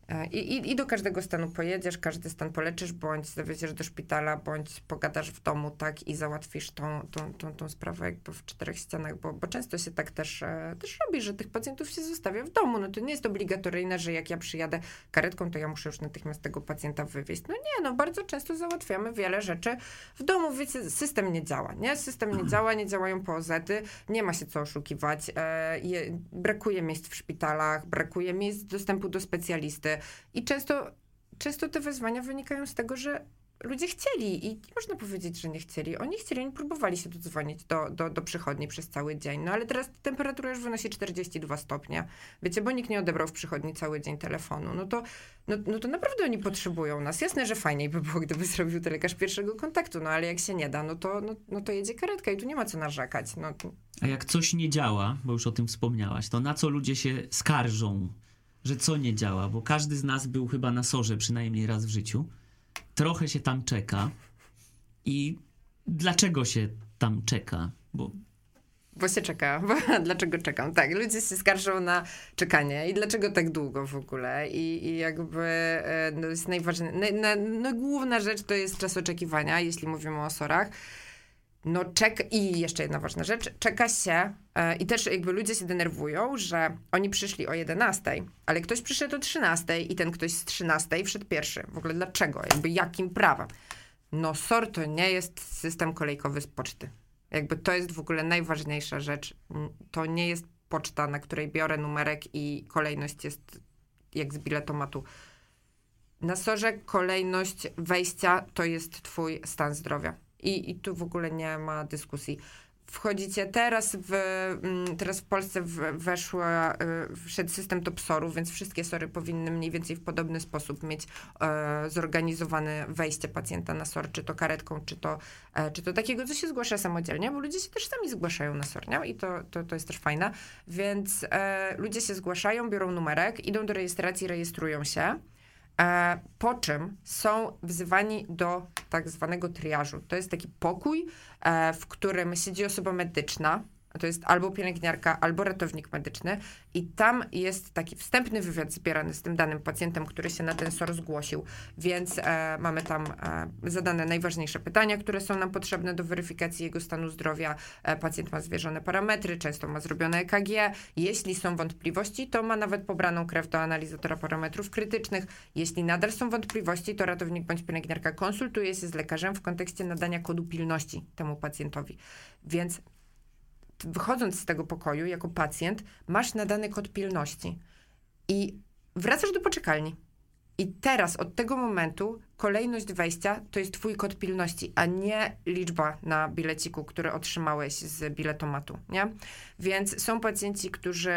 Speaker 3: E, I, I, do każdego stanu pojedziesz, każdy stan poleczysz, bądź zawieziesz do szpitala, bądź pogadasz w domu, tak, i załatwisz tą, tą, tą, tą sprawę jakby w czterech ścianach, bo, bo często się tak też, e, też robi, że tych pacjentów się zostawia w domu. No to nie jest obligatoryjne, że jak ja przyjadę karetką, to ja muszę już natychmiast tego pacjenta wywieźć. No nie, no bardzo często załatwiamy wiele rzeczy w domu, wiecie, system nie działa, nie? System nie działa, nie działają POZ-y, nie ma się co oszukiwać, e, je, brakuje miejsc w szpitalach, brakuje miejsc dostępu do specjalisty, i często, często te wezwania wynikają z tego, że ludzie chcieli i nie można powiedzieć, że nie chcieli. Oni chcieli, oni próbowali się dodzwonić do, do, do przychodni przez cały dzień. No ale teraz temperatura już wynosi 42 stopnie. Wiecie, bo nikt nie odebrał w przychodni cały dzień telefonu. No to, no, no to naprawdę oni potrzebują nas. Jasne, że fajniej by było, gdyby zrobił to lekarz pierwszego kontaktu, no ale jak się nie da, no to, no, no to jedzie karetka i tu nie ma co narzekać. No.
Speaker 1: A jak coś nie działa, bo już o tym wspomniałaś, to na co ludzie się skarżą? Że co nie działa, bo każdy z nas był chyba na sorze przynajmniej raz w życiu. Trochę się tam czeka. I dlaczego się tam czeka? Bo
Speaker 3: bo się czeka. Dlaczego czekam? Tak, ludzie się skarżą na czekanie i dlaczego tak długo w ogóle. I, i jakby e, no jest najważniejsza, no, główna rzecz to jest czas oczekiwania, jeśli mówimy o sorach no czek i jeszcze jedna ważna rzecz, czeka się e, i też jakby ludzie się denerwują, że oni przyszli o 11, ale ktoś przyszedł o 13 i ten ktoś z 13 wszedł pierwszy. W ogóle dlaczego? Jakby jakim prawem? No SOR to nie jest system kolejkowy z poczty. Jakby to jest w ogóle najważniejsza rzecz. To nie jest poczta, na której biorę numerek i kolejność jest jak z biletomatu. Na SORze kolejność wejścia to jest twój stan zdrowia i, i tu w ogóle nie ma dyskusji. Wchodzicie teraz w, mm, teraz w Polsce weszł, wszedł system TOPSOR-u, więc wszystkie SORy powinny mniej więcej w podobny sposób mieć e, zorganizowane wejście pacjenta na SOR, czy to karetką, czy to, e, czy to takiego, co się zgłasza samodzielnie, bo ludzie się też sami zgłaszają na SOR, nie? I to, to, to jest też fajne. Więc e, ludzie się zgłaszają, biorą numerek, idą do rejestracji, rejestrują się. Po czym są wzywani do tak zwanego triażu. To jest taki pokój, e, w którym siedzi osoba medyczna, to jest albo pielęgniarka, albo ratownik medyczny i tam jest taki wstępny wywiad zbierany z tym danym pacjentem, który się na ten SOR zgłosił, więc e, mamy tam e, zadane najważniejsze pytania, które są nam potrzebne do weryfikacji jego stanu zdrowia. E, pacjent ma zwierzone parametry, często ma zrobione EKG. Jeśli są wątpliwości, to ma nawet pobraną krew do analizatora parametrów krytycznych. Jeśli nadal są wątpliwości, to ratownik bądź pielęgniarka konsultuje się z lekarzem w kontekście nadania kodu pilności temu pacjentowi. Więc wychodząc z tego pokoju jako pacjent, masz nadany kod pilności i wracasz do poczekalni. I teraz od tego momentu kolejność wejścia to jest twój kod pilności, a nie liczba na bileciku, który otrzymałeś z biletomatu, nie? Więc są pacjenci, którzy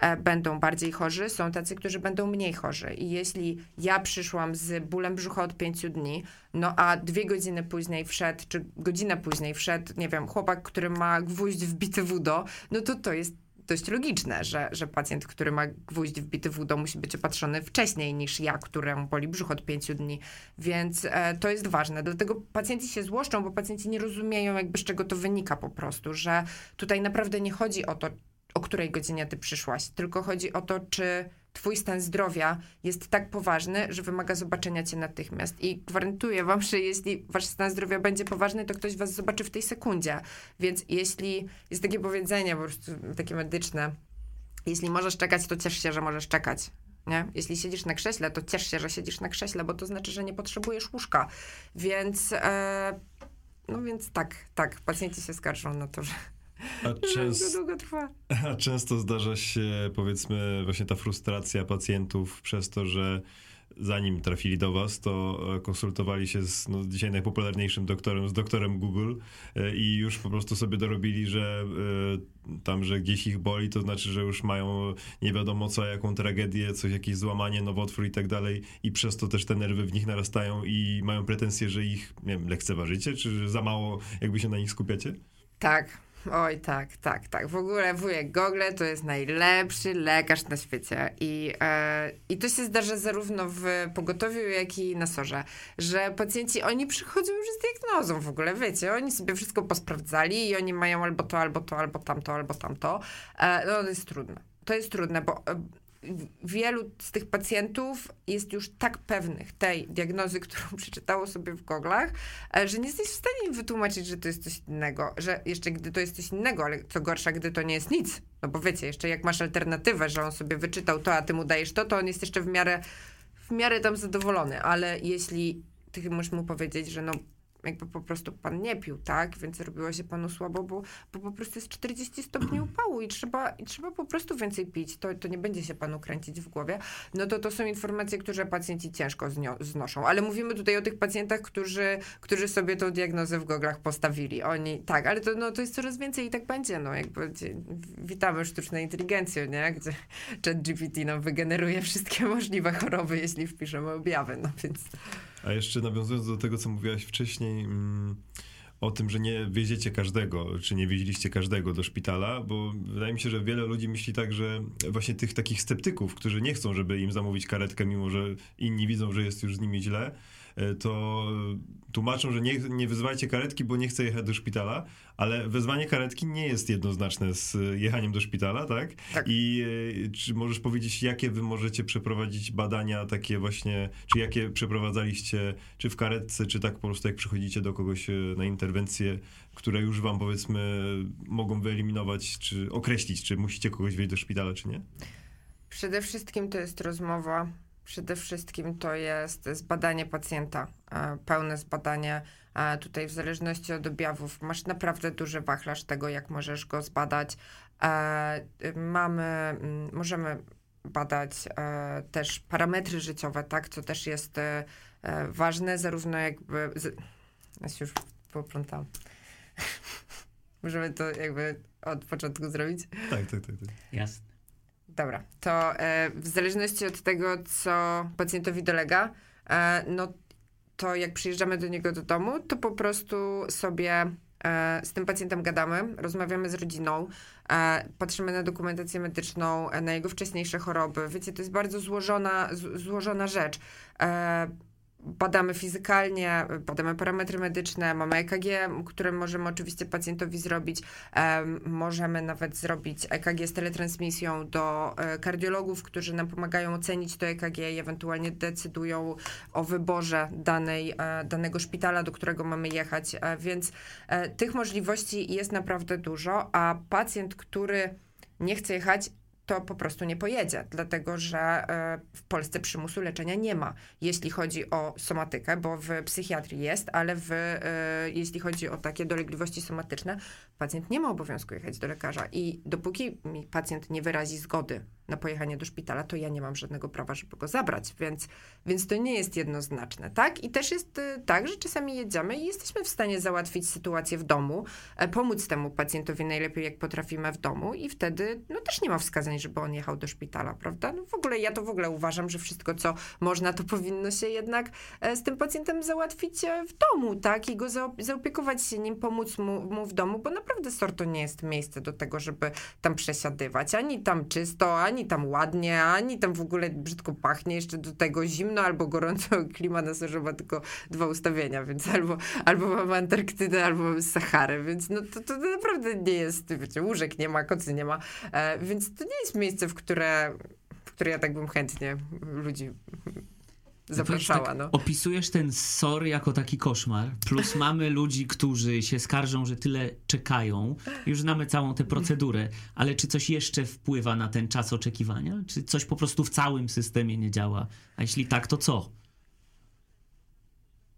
Speaker 3: e, będą bardziej chorzy, są tacy, którzy będą mniej chorzy. I jeśli ja przyszłam z bólem brzucha od pięciu dni, no a dwie godziny później wszedł, czy godzinę później wszedł, nie wiem, chłopak, który ma gwóźdź wbity w udo, no to to jest dość logiczne, że, że pacjent, który ma gwóźdź wbity w udo, musi być opatrzony wcześniej niż ja, któremu boli brzuch od pięciu dni. Więc e, to jest ważne. Dlatego pacjenci się złoszczą, bo pacjenci nie rozumieją jakby z czego to wynika po prostu, że tutaj naprawdę nie chodzi o to, o której godzinie ty przyszłaś, tylko chodzi o to, czy twój stan zdrowia jest tak poważny, że wymaga zobaczenia cię natychmiast. I gwarantuję wam, że jeśli wasz stan zdrowia będzie poważny, to ktoś was zobaczy w tej sekundzie. Więc jeśli jest takie powiedzenie po prostu takie medyczne, jeśli możesz czekać, to ciesz się, że możesz czekać. Nie? Jeśli siedzisz na krześle, to ciesz się, że siedzisz na krześle, bo to znaczy, że nie potrzebujesz łóżka. Więc, e, no więc tak, tak, pacjenci się skarżą na to, że,
Speaker 2: A,
Speaker 3: że
Speaker 2: częs-
Speaker 3: to długo trwa.
Speaker 2: a często zdarza się, powiedzmy, właśnie ta frustracja pacjentów przez to, że zanim trafili do was, to e, konsultowali się z no, dzisiaj najpopularniejszym doktorem, z doktorem Google e, i już po prostu sobie dorobili, że e, tam, że gdzieś ich boli, to znaczy, że już mają nie wiadomo co, jaką tragedię, coś, jakieś złamanie, nowotwór i tak dalej i przez to też te nerwy w nich narastają i mają pretensje, że ich, nie wiem, lekceważycie, czy że za mało jakby się na nich skupiacie?
Speaker 3: Tak. Oj, tak, tak, tak. W ogóle wujek Gogle to jest najlepszy lekarz na świecie. I, e, I to się zdarza zarówno w pogotowiu, jak i na sorze, że pacjenci, oni przychodzą już z diagnozą w ogóle, wiecie, oni sobie wszystko posprawdzali i oni mają albo to, albo to, albo tamto, albo tamto. E, no to jest trudne. To jest trudne, bo e, wielu z tych pacjentów jest już tak pewnych tej diagnozy, którą przeczytało sobie w goglach, e, że nie jesteś w stanie im wytłumaczyć, że to jest coś innego, że jeszcze gdy to jest coś innego, ale co gorsza, gdy to nie jest nic. No bo wiecie, jeszcze jak masz alternatywę, że on sobie wyczytał to, a ty mu dajesz to, to on jest jeszcze w miarę, w miarę tam zadowolony, ale jeśli ty możesz mu powiedzieć, że no jakby po prostu pan nie pił, tak? Więc robiło się panu słabo, bo, bo po prostu jest 40 stopni upału i trzeba, i trzeba po prostu więcej pić. To, to nie będzie się panu kręcić w głowie. No to to są informacje, które pacjenci ciężko znoszą. Ale mówimy tutaj o tych pacjentach, którzy, którzy sobie tą diagnozę w goglach postawili. Oni, tak, ale to, no, to jest coraz więcej i tak będzie. No jakby witamy sztuczną inteligencję, nie? Gdzie chat GPT nam wygeneruje wszystkie możliwe choroby, jeśli wpiszemy objawy. No więc...
Speaker 2: A jeszcze nawiązując do tego, co mówiłaś wcześniej mm, o tym, że nie wieziecie każdego, czy nie wieźliście każdego do szpitala, bo wydaje mi się, że wiele ludzi myśli tak, że właśnie tych takich sceptyków, którzy nie chcą, żeby im zamówić karetkę, mimo że inni widzą, że jest już z nimi źle, to tłumaczą, że nie, nie wyzwajcie karetki, bo nie chcę jechać do szpitala, ale wezwanie karetki nie jest jednoznaczne z jechaniem do szpitala, tak?
Speaker 3: Tak.
Speaker 2: I e, czy możesz powiedzieć, jakie wy możecie przeprowadzić badania takie właśnie, czy jakie przeprowadzaliście, czy w karetce, czy tak po prostu jak przychodzicie do kogoś e, na interwencję, które już wam powiedzmy mogą wyeliminować, czy określić, czy musicie kogoś wejść do szpitala, czy nie?
Speaker 3: Przede wszystkim to jest rozmowa, przede wszystkim to jest zbadanie pacjenta, e, pełne zbadanie. E, Tutaj w zależności od objawów masz naprawdę duży wachlarz tego, jak możesz go zbadać. E, Mamy, mm, możemy badać też parametry życiowe, tak, co też jest ważne, zarówno jakby... z- Ja się już poplątałam. Możemy to jakby od początku zrobić?
Speaker 2: Tak, tak, tak. tak.
Speaker 1: Jasne.
Speaker 3: Dobra, to e, w zależności od tego, co pacjentowi dolega, e, no to jak przyjeżdżamy do niego do domu, to po prostu sobie e, z tym pacjentem gadamy, rozmawiamy z rodziną, patrzymy na dokumentację medyczną, na jego wcześniejsze choroby. Wiecie, to jest bardzo złożona, złożona rzecz. Badamy fizykalnie, badamy parametry medyczne, mamy EKG, które możemy oczywiście pacjentowi zrobić. Em, możemy nawet zrobić EKG z teletransmisją do e, kardiologów, którzy nam pomagają ocenić to EKG i ewentualnie decydują o wyborze danej, e, danego szpitala, do którego mamy jechać. E, Więc tych możliwości jest naprawdę dużo, a pacjent, który nie chce jechać, to po prostu nie pojedzie, dlatego że e, w Polsce przymusu leczenia nie ma, jeśli chodzi o somatykę, bo w psychiatrii jest, ale w, e, jeśli chodzi o takie dolegliwości somatyczne, pacjent nie ma obowiązku jechać do lekarza i dopóki pacjent nie wyrazi zgody na pojechanie do szpitala, to ja nie mam żadnego prawa, żeby go zabrać, więc, więc to nie jest jednoznaczne, tak? I też jest y, tak, że czasami jedziemy i jesteśmy w stanie załatwić sytuację w domu, e, pomóc temu pacjentowi najlepiej, jak potrafimy w domu i wtedy, no też nie ma wskazań, żeby on jechał do szpitala, prawda? No w ogóle, ja to w ogóle uważam, że wszystko, co można, to powinno się jednak e, z tym pacjentem załatwić e, w domu, tak? I go zaopiekować się nim, pomóc mu, mu w domu, bo naprawdę SOR to nie jest miejsce do tego, żeby tam przesiadywać, ani tam czysto, ani ani tam ładnie, ani tam w ogóle brzydko pachnie, jeszcze do tego zimno albo gorąco, klima na Sorze ma tylko dwa ustawienia, więc albo, albo mamy Antarktydę, albo mamy Saharę, więc no to, to naprawdę nie jest, wiecie, łóżek nie ma, kocy nie ma, e, więc to nie jest miejsce, w które, w które ja tak bym chętnie ludzi zapraszała. Tak, no.
Speaker 1: Opisujesz ten SOR jako taki koszmar, plus mamy ludzi, którzy się skarżą, że tyle czekają. Już znamy całą tę procedurę, ale czy coś jeszcze wpływa na ten czas oczekiwania? Czy coś po prostu w całym systemie nie działa? A jeśli tak, to co?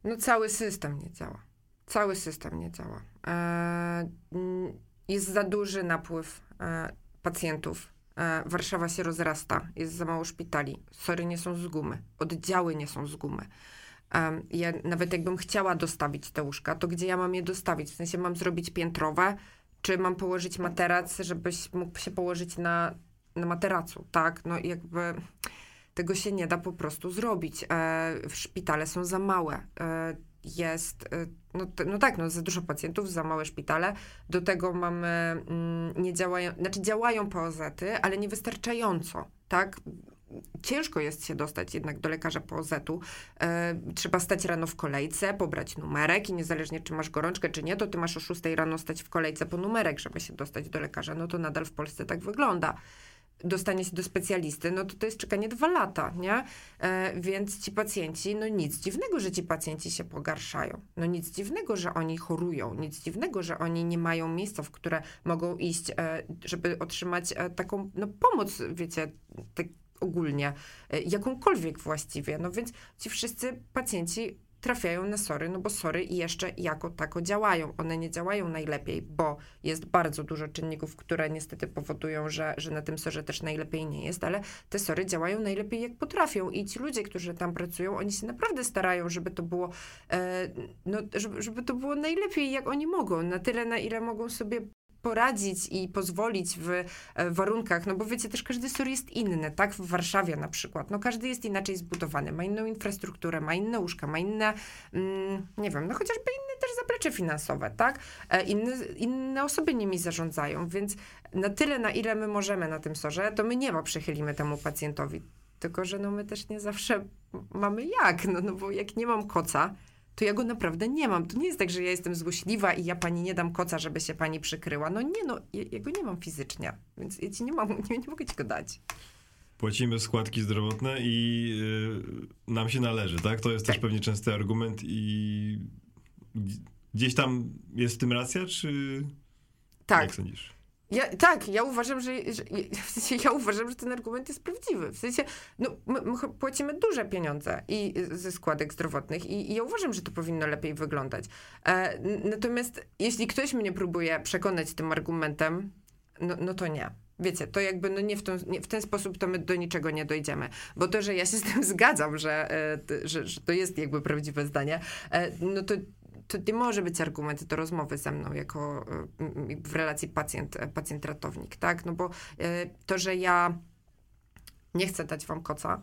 Speaker 3: No cały system nie działa. Cały system nie działa. Eee, jest za duży napływ e, pacjentów E, Warszawa się rozrasta, jest za mało szpitali, sory nie są z gumy, oddziały nie są z gumy. Ja nawet jakbym chciała dostawić te łóżka, to gdzie ja mam je dostawić? W sensie mam zrobić piętrowe, czy mam położyć materac, żebyś mógł się położyć na, na materacu, tak? No jakby tego się nie da po prostu zrobić. E, szpitale są za małe. E, jest, no, no tak, no za dużo pacjentów, za małe szpitale. Do tego mamy, mm, nie działają, znaczy działają POZ-y, ale niewystarczająco, tak? Ciężko jest się dostać jednak do lekarza POZ-u. E, trzeba stać rano w kolejce, pobrać numerek i niezależnie czy masz gorączkę, czy nie, to ty masz o 6 rano stać w kolejce po numerek, żeby się dostać do lekarza. No to nadal w Polsce tak wygląda dostanie się do specjalisty, no to to jest czekanie dwa lata, nie? E, więc ci pacjenci, no nic dziwnego, że ci pacjenci się pogarszają. No nic dziwnego, że oni chorują. Nic dziwnego, że oni nie mają miejsca, w które mogą iść, e, żeby otrzymać e, taką, no pomoc, wiecie, tak ogólnie, jakąkolwiek właściwie. No więc ci wszyscy pacjenci trafiają na sory, no bo sory jeszcze jako tako działają. One nie działają najlepiej, bo jest bardzo dużo czynników, które niestety powodują, że, że na tym sorze też najlepiej nie jest, ale te sory działają najlepiej jak potrafią i ci ludzie, którzy tam pracują, oni się naprawdę starają, żeby to było, e, no, żeby, żeby to było najlepiej jak oni mogą, na tyle na ile mogą sobie poradzić i pozwolić w e, warunkach, no bo wiecie, też każdy SOR jest inny, tak? W Warszawie na przykład, no każdy jest inaczej zbudowany, ma inną infrastrukturę, ma inne łóżka, ma inne, mm, nie wiem, no chociażby inne też zaplecze finansowe, tak? E, inne, inne osoby nimi zarządzają, więc na tyle, na ile my możemy na tym sorze, to my nieba przychylimy temu pacjentowi. Tylko, że no my też nie zawsze mamy jak, no, no bo jak nie mam koca, to ja go naprawdę nie mam. To nie jest tak, że ja jestem złośliwa i ja pani nie dam koca, żeby się pani przykryła. No nie, no, ja, ja go nie mam fizycznie, więc ja ci nie, mam, nie, nie mogę ci go dać.
Speaker 2: Płacimy składki zdrowotne i yy, nam się należy, tak? To jest tak. też pewnie częsty argument i gdzieś tam jest w tym racja, czy
Speaker 3: tak.
Speaker 2: jak sądzisz?
Speaker 3: Ja, tak, ja uważam, że, że, w sensie ja uważam, że ten argument jest prawdziwy. W sensie, no, my, my płacimy duże pieniądze i ze składek zdrowotnych i, i, ja uważam, że to powinno lepiej wyglądać. E, natomiast jeśli ktoś mnie próbuje przekonać tym argumentem, no, no to nie. Wiecie, to jakby no nie, w ten, nie w ten sposób to my do niczego nie dojdziemy. Bo to, że ja się z tym zgadzam, że, e, że, że to jest jakby prawdziwe zdanie, e, no to to nie może być argument do rozmowy ze mną jako y, w relacji pacjent, pacjent-ratownik, tak? No bo y, to, że ja nie chcę dać wam koca,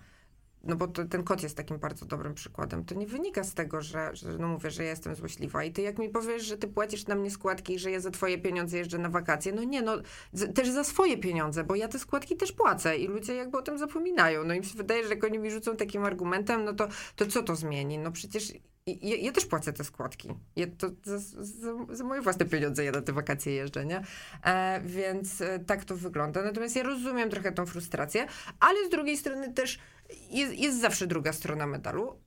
Speaker 3: no bo to, ten kot jest takim bardzo dobrym przykładem, to nie wynika z tego, że, że no mówię, że ja jestem złośliwa i ty jak mi powiesz, że ty płacisz na mnie składki i że ja za twoje pieniądze jeżdżę na wakacje, no nie, no z, też za swoje pieniądze, bo ja te składki też płacę i ludzie jakby o tym zapominają. No i mi się wydaje, że jak oni mi rzucą takim argumentem, no to, to co to zmieni? No przecież ja, ja, też płacę te składki. Ja to za, za, za, moje własne pieniądze ja na te wakacje jeżdżę, nie? E, więc e, tak to wygląda. Natomiast ja rozumiem trochę tą frustrację, ale z drugiej strony też jest, jest zawsze druga strona medalu,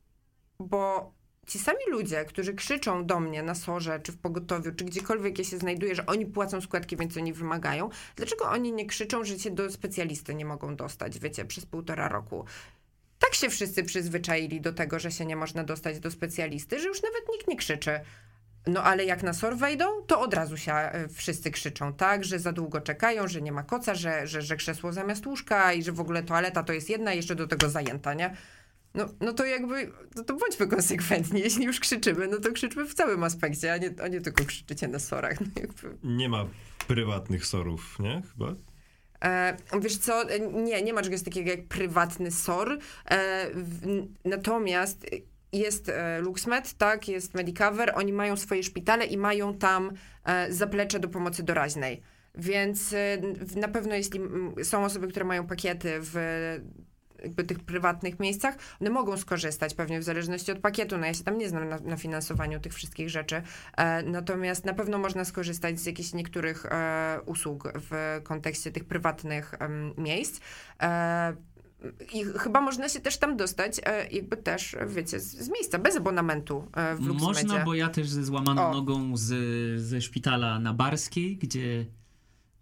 Speaker 3: bo ci sami ludzie, którzy krzyczą do mnie na sorze, czy w pogotowiu, czy gdziekolwiek ja się znajduję, że oni płacą składki, więc oni wymagają, dlaczego oni nie krzyczą, że się do specjalisty nie mogą dostać, wiecie, przez półtora roku? Tak się wszyscy przyzwyczaili do tego, że się nie można dostać do specjalisty, że już nawet nikt nie krzyczy. No ale jak na SOR wejdą, to od razu się e, wszyscy krzyczą, tak? Że za długo czekają, że nie ma koca, że, że, że krzesło zamiast łóżka i że w ogóle toaleta to jest jedna jeszcze do tego zajęta, nie? No, no to jakby, no to bądźmy konsekwentni. Jeśli już krzyczymy, no to krzyczmy w całym aspekcie, a nie, a nie tylko krzyczycie na sorach. No jakby.
Speaker 2: Nie ma prywatnych sorów, nie? Chyba?
Speaker 3: E, wiesz co, e, nie, nie ma czegoś takiego jak prywatny SOR, e, natomiast jest LuxMed, tak, jest Medicover, oni mają swoje szpitale i mają tam zaplecze do pomocy doraźnej. Więc na pewno jeśli są osoby, które mają pakiety w jakby tych prywatnych miejscach, one mogą skorzystać pewnie w zależności od pakietu. No ja się tam nie znam na, na finansowaniu tych wszystkich rzeczy. E, natomiast na pewno można skorzystać z jakichś niektórych e, usług w kontekście tych prywatnych e, miejsc. I chyba można się też tam dostać, e, jakby też, wiecie, z, z miejsca, bez abonamentu e, w LuxMedzie.
Speaker 1: Można, bo ja też ze złamaną o. nogą z, ze szpitala na Barskiej, gdzie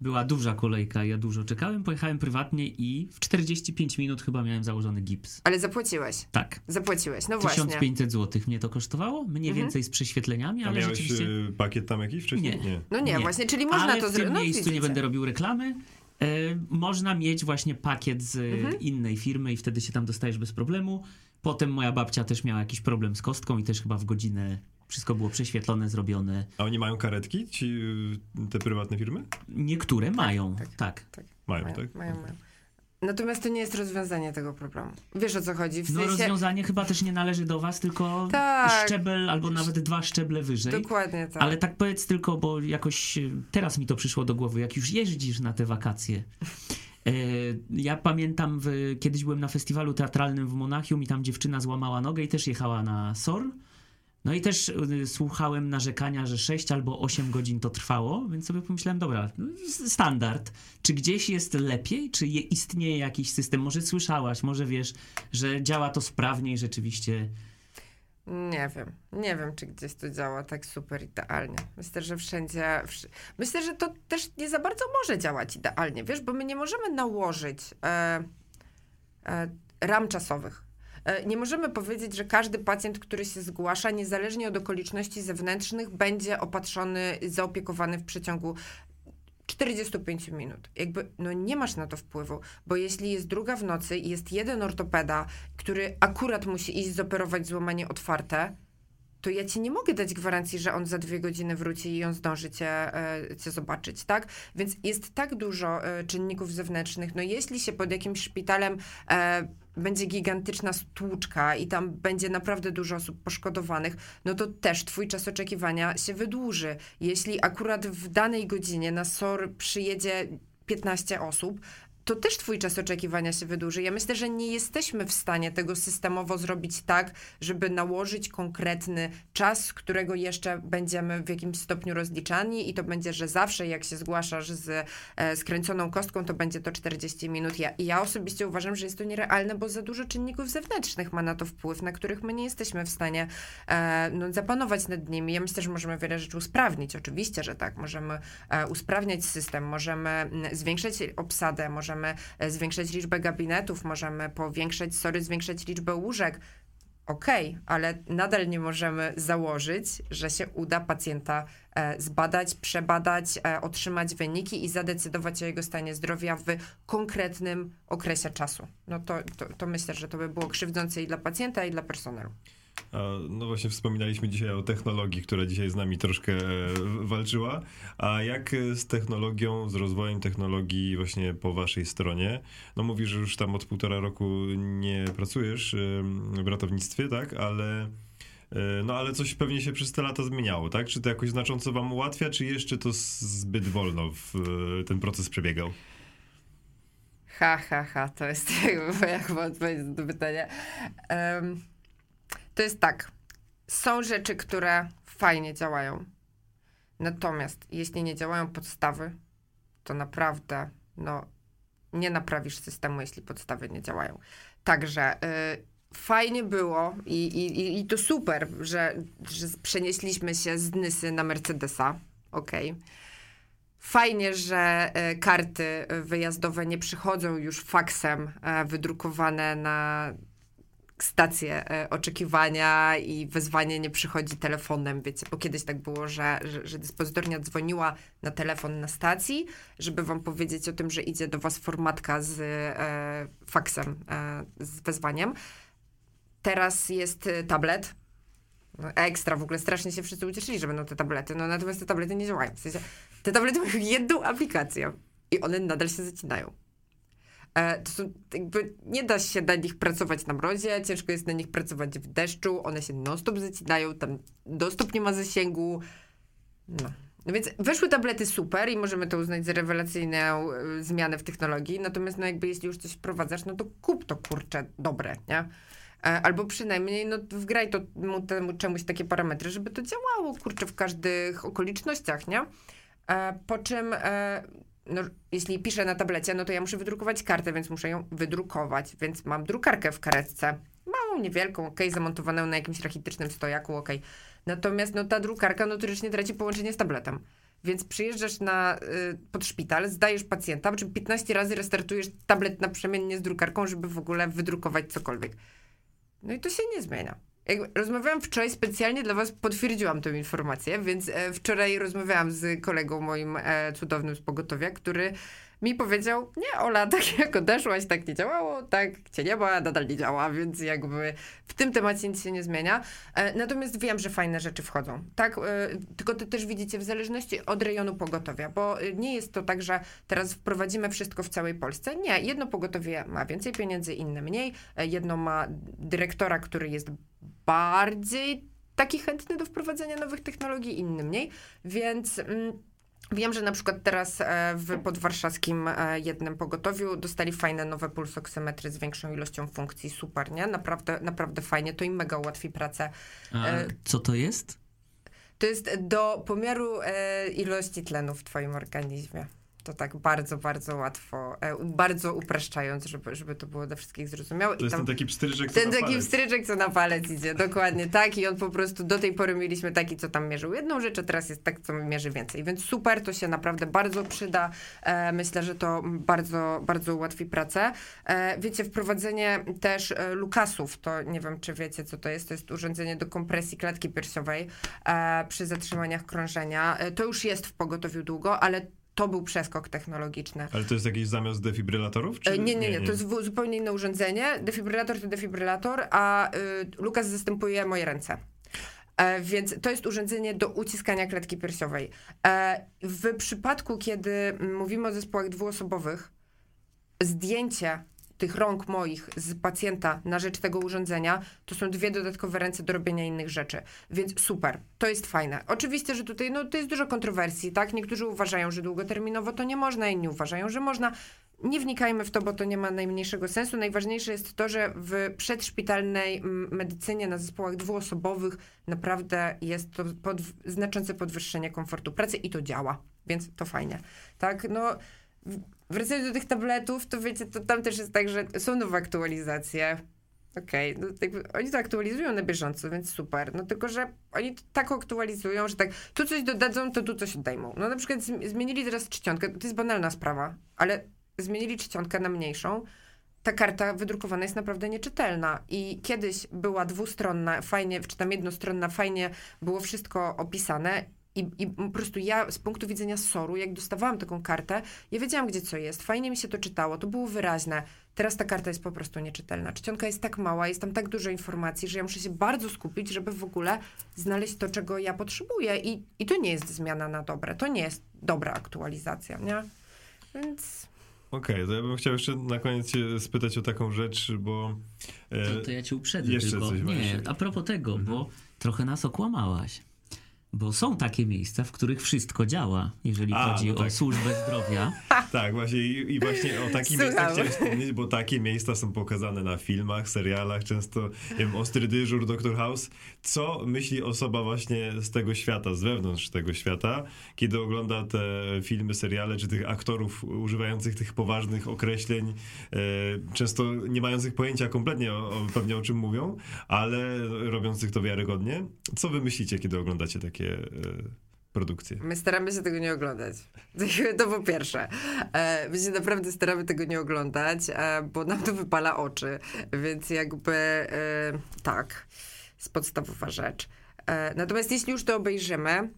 Speaker 1: była duża kolejka, ja dużo czekałem, pojechałem prywatnie i w 45 minut chyba miałem założony gips.
Speaker 3: Ale zapłaciłeś?
Speaker 1: Tak.
Speaker 3: Zapłaciłeś, no
Speaker 1: 1500 właśnie. 1500 zł mnie to kosztowało, mniej mhm. więcej z prześwietleniami, ale
Speaker 2: A miałeś
Speaker 1: rzeczywiście...
Speaker 2: Y, pakiet tam jakiś wcześniej?
Speaker 3: Nie. nie. No nie, nie, właśnie, czyli można
Speaker 1: ale
Speaker 3: to zrobić.
Speaker 1: w tym
Speaker 3: no,
Speaker 1: miejscu nie będę robił reklamy. E, można mieć właśnie pakiet z mhm. innej firmy i wtedy się tam dostajesz bez problemu. Potem moja babcia też miała jakiś problem z kostką i też chyba w godzinę wszystko było prześwietlone, zrobione.
Speaker 2: A oni mają karetki, ci, te prywatne firmy?
Speaker 1: Niektóre tak, mają, tak. tak. tak.
Speaker 2: Mają, mają, tak?
Speaker 3: Mają, mają. Natomiast to nie jest rozwiązanie tego problemu. Wiesz o co chodzi?
Speaker 1: W no sensie... rozwiązanie chyba też nie należy do was, tylko tak. szczebel albo nawet dwa szczeble wyżej.
Speaker 3: Dokładnie tak.
Speaker 1: Ale tak powiedz tylko, bo jakoś teraz mi to przyszło do głowy, jak już jeździsz na te wakacje. E, ja pamiętam, w, kiedyś byłem na festiwalu teatralnym w Monachium i tam dziewczyna złamała nogę i też jechała na SOR. No i też y, słuchałem narzekania, że 6 albo 8 godzin to trwało, więc sobie pomyślałem, dobra, standard. Czy gdzieś jest lepiej? Czy je, istnieje jakiś system? Może słyszałaś, może wiesz, że działa to sprawniej rzeczywiście?
Speaker 3: Nie wiem. Nie wiem, czy gdzieś to działa tak super idealnie. Myślę, że wszędzie. Myślę, że to też nie za bardzo może działać idealnie, wiesz, bo my nie możemy nałożyć e, e, ram czasowych nie możemy powiedzieć, że każdy pacjent, który się zgłasza, niezależnie od okoliczności zewnętrznych, będzie opatrzony, zaopiekowany w przeciągu 45 minut. Jakby, no nie masz na to wpływu, bo jeśli jest druga w nocy i jest jeden ortopeda, który akurat musi iść zoperować złamanie otwarte, to ja ci nie mogę dać gwarancji, że on za dwie godziny wróci i on zdąży cię, e, cię zobaczyć, tak? Więc jest tak dużo e, czynników zewnętrznych. No jeśli się pod jakimś szpitalem e, będzie gigantyczna stłuczka i tam będzie naprawdę dużo osób poszkodowanych, no to też twój czas oczekiwania się wydłuży. Jeśli akurat w danej godzinie na SOR przyjedzie 15 osób, to też twój czas oczekiwania się wydłuży. Ja myślę, że nie jesteśmy w stanie tego systemowo zrobić tak, żeby nałożyć konkretny czas, którego jeszcze będziemy w jakimś stopniu rozliczani i to będzie, że zawsze jak się zgłaszasz z e, skręconą kostką, to będzie to 40 minut. Ja, ja osobiście uważam, że jest to nierealne, bo za dużo czynników zewnętrznych ma na to wpływ, na których my nie jesteśmy w stanie e, no, zapanować nad nimi. Ja myślę, że możemy wiele rzeczy usprawnić. Oczywiście, że tak. Możemy e, usprawniać system, możemy m, zwiększyć obsadę, możemy możemy e, zwiększyć liczbę gabinetów, możemy powiększyć, sorry, zwiększyć liczbę łóżek. Okej, okay, ale nadal nie możemy założyć, że się uda pacjenta e, zbadać, przebadać, e, otrzymać wyniki i zadecydować o jego stanie zdrowia w konkretnym okresie czasu. No to, to, to myślę, że to by było krzywdzące i dla pacjenta, i dla personelu.
Speaker 2: No właśnie wspominaliśmy dzisiaj o technologii, która dzisiaj z nami troszkę e, walczyła. A jak z technologią, z rozwojem technologii właśnie po waszej stronie? No mówisz, że już tam od półtora roku nie pracujesz w ratownictwie, tak? Ale e, no ale coś pewnie się przez te lata zmieniało, tak? Czy to jakoś znacząco wam ułatwia, czy jeszcze to zbyt wolno w, e, ten proces przebiegał?
Speaker 3: Ha, ha, ha, to jest chyba odpowiedź na to pytanie. Um, to jest tak. Są rzeczy, które fajnie działają. Natomiast jeśli nie działają podstawy, to naprawdę no, nie naprawisz systemu, jeśli podstawy nie działają. Także y, fajnie było i, i, i to super, że, że przenieśliśmy się z Nysy na Mercedesa. Okej. Okay. Fajnie, że y, karty wyjazdowe nie przychodzą już faksem y, wydrukowane na stację e, oczekiwania i wezwanie nie przychodzi telefonem, wiecie, bo kiedyś tak było, że, że, że dyspozytornia dzwoniła na telefon na stacji, żeby wam powiedzieć o tym, że idzie do was formatka z e, faksem, e, z wezwaniem. Teraz jest e, tablet, no, ekstra, w ogóle strasznie się wszyscy ucieszyli, że będą te tablety, no natomiast te tablety nie działają. W sensie, te tablety mają jedną aplikację i one nadal się zacinają. E, to są, jakby nie da się na nich pracować na mrozie, ciężko jest na nich pracować w deszczu, one się non-stop zacinają, tam non-stop nie ma zasięgu. No. No więc weszły tablety super i możemy to uznać za rewelacyjną y, zmianę w technologii, natomiast no jakby jeśli już coś wprowadzasz, no to kup to kurczę dobre, nie? E, albo przynajmniej no, wgraj to mu, temu czemuś takie parametry, żeby to działało, kurczę, w każdych okolicznościach, nie? E, po czym e, no, jeśli piszę na tablecie, no to ja muszę wydrukować kartę, więc muszę ją wydrukować, więc mam drukarkę w karetce. Małą, niewielką, ok, zamontowaną na jakimś rachitycznym stojaku, ok. Natomiast no, ta drukarka notorycznie traci połączenie z tabletem. Więc przyjeżdżasz na, y, pod szpital, zdajesz pacjenta, po czym 15 razy restartujesz tablet naprzemiennie z drukarką, żeby w ogóle wydrukować cokolwiek. No i to się nie zmienia. Rozmawiałam wczoraj specjalnie dla was, potwierdziłam tę informację, więc e, wczoraj rozmawiałam z kolegą moim e, cudownym z pogotowia, który mi powiedział, nie Ola, tak jak odeszłaś, tak nie działało, tak cię nie ma, nadal nie działa, więc jakby w tym temacie nic się nie zmienia. E, natomiast wiem, że fajne rzeczy wchodzą. Tak, e, tylko to też widzicie w zależności od rejonu pogotowia, bo e, nie jest to tak, że teraz wprowadzimy wszystko w całej Polsce. Nie, jedno pogotowie ma więcej pieniędzy, inne mniej. Jedno ma dyrektora, który jest bardziej taki chętny do wprowadzenia nowych technologii, inny mniej, więc... Mm, Wiem, że na przykład teraz e, w podwarszawskim e, jednym pogotowiu dostali fajne nowe pulsoksymetry z większą ilością funkcji. Super, nie? Naprawdę, naprawdę fajnie. To im mega ułatwi pracę.
Speaker 1: A
Speaker 3: E,
Speaker 1: co to jest?
Speaker 3: To jest do pomiaru ilości tlenu w twoim organizmie. To tak bardzo, bardzo łatwo, e, bardzo upraszczając, żeby, żeby to było dla wszystkich zrozumiałe.
Speaker 2: To jest ten taki pstryczek, co
Speaker 3: Ten
Speaker 2: na
Speaker 3: taki
Speaker 2: palec.
Speaker 3: wstryczek, co na palec idzie, dokładnie tak. I on po prostu do tej pory mieliśmy taki, co tam mierzył jedną rzecz, a teraz jest tak, co mierzy więcej. Więc super, to się naprawdę bardzo przyda. E, myślę, że to bardzo, bardzo ułatwi pracę. E, wiecie, wprowadzenie też Lukasów, to nie wiem, czy wiecie, co to jest. To jest urządzenie do kompresji klatki piersiowej przy zatrzymaniach krążenia. To już jest w pogotowiu długo, ale to był przeskok technologiczny.
Speaker 2: Ale to jest jakiś zamiast defibrylatorów? Czy...
Speaker 3: E, Nie, nie, nie, to jest zupełnie inne urządzenie. Defibrylator to defibrylator, a y, Lukas zastępuje moje ręce. E, więc to jest urządzenie do uciskania klatki piersiowej. E, w przypadku, kiedy mówimy o zespołach dwuosobowych, zdjęcie tych rąk moich z pacjenta na rzecz tego urządzenia, to są dwie dodatkowe ręce do robienia innych rzeczy. Więc super, to jest fajne. Oczywiście, że tutaj no, to jest dużo kontrowersji, tak? Niektórzy uważają, że długoterminowo to nie można, inni uważają, że można. Nie wnikajmy w to, bo to nie ma najmniejszego sensu. Najważniejsze jest to, że w przedszpitalnej medycynie na zespołach dwuosobowych naprawdę jest to pod, znaczące podwyższenie komfortu pracy i to działa, więc to fajnie. Tak, no wracając do tych tabletów, to wiecie, to tam też jest tak, że są nowe aktualizacje. Okej, no jakby oni to aktualizują na bieżąco, więc super. No tylko, że oni to tak aktualizują, że tak tu coś dodadzą, to tu coś odejmą. No na przykład zm- zmienili teraz czcionkę, to jest banalna sprawa, ale zmienili czcionkę na mniejszą. Ta karta wydrukowana jest naprawdę nieczytelna i kiedyś była dwustronna, fajnie, czy tam jednostronna, fajnie było wszystko opisane i, I po prostu ja z punktu widzenia SOR-u, jak dostawałam taką kartę, ja wiedziałam, gdzie co jest. Fajnie mi się to czytało, to było wyraźne. Teraz ta karta jest po prostu nieczytelna. Czcionka jest tak mała, jest tam tak dużo informacji, że ja muszę się bardzo skupić, żeby w ogóle znaleźć to, czego ja potrzebuję. I, i to nie jest zmiana na dobre. To nie jest dobra aktualizacja, nie? Więc
Speaker 2: Okej, to ja bym chciał jeszcze na koniec się spytać o taką rzecz, bo... e,
Speaker 1: To, to ja cię uprzedzę
Speaker 2: jeszcze
Speaker 1: tylko.
Speaker 2: coś
Speaker 1: Nie,
Speaker 2: właśnie.
Speaker 1: a propos tego,
Speaker 2: Mhm.
Speaker 1: bo trochę nas okłamałaś. Bo są takie miejsca, w których wszystko działa, jeżeli
Speaker 2: A,
Speaker 1: chodzi
Speaker 2: no
Speaker 1: o
Speaker 2: tak.
Speaker 1: służbę zdrowia.
Speaker 2: Tak, właśnie i, i właśnie o takich miejscach chciałem wspomnieć, bo takie miejsca są pokazane na filmach, serialach, często nie wiem, Ostry Dyżur, Dr. House. Co myśli osoba właśnie z tego świata, z wewnątrz tego świata, kiedy ogląda te filmy, seriale, czy tych aktorów używających tych poważnych określeń, e, często nie mających pojęcia kompletnie o, o, pewnie o czym mówią, ale robiących to wiarygodnie. Co wy myślicie, kiedy oglądacie takie, e, produkcję.
Speaker 3: My staramy się tego nie oglądać. To po pierwsze. E, My się naprawdę staramy tego nie oglądać, e, bo nam to wypala oczy. Więc jakby tak, jest podstawowa rzecz. Natomiast jeśli już to obejrzymy,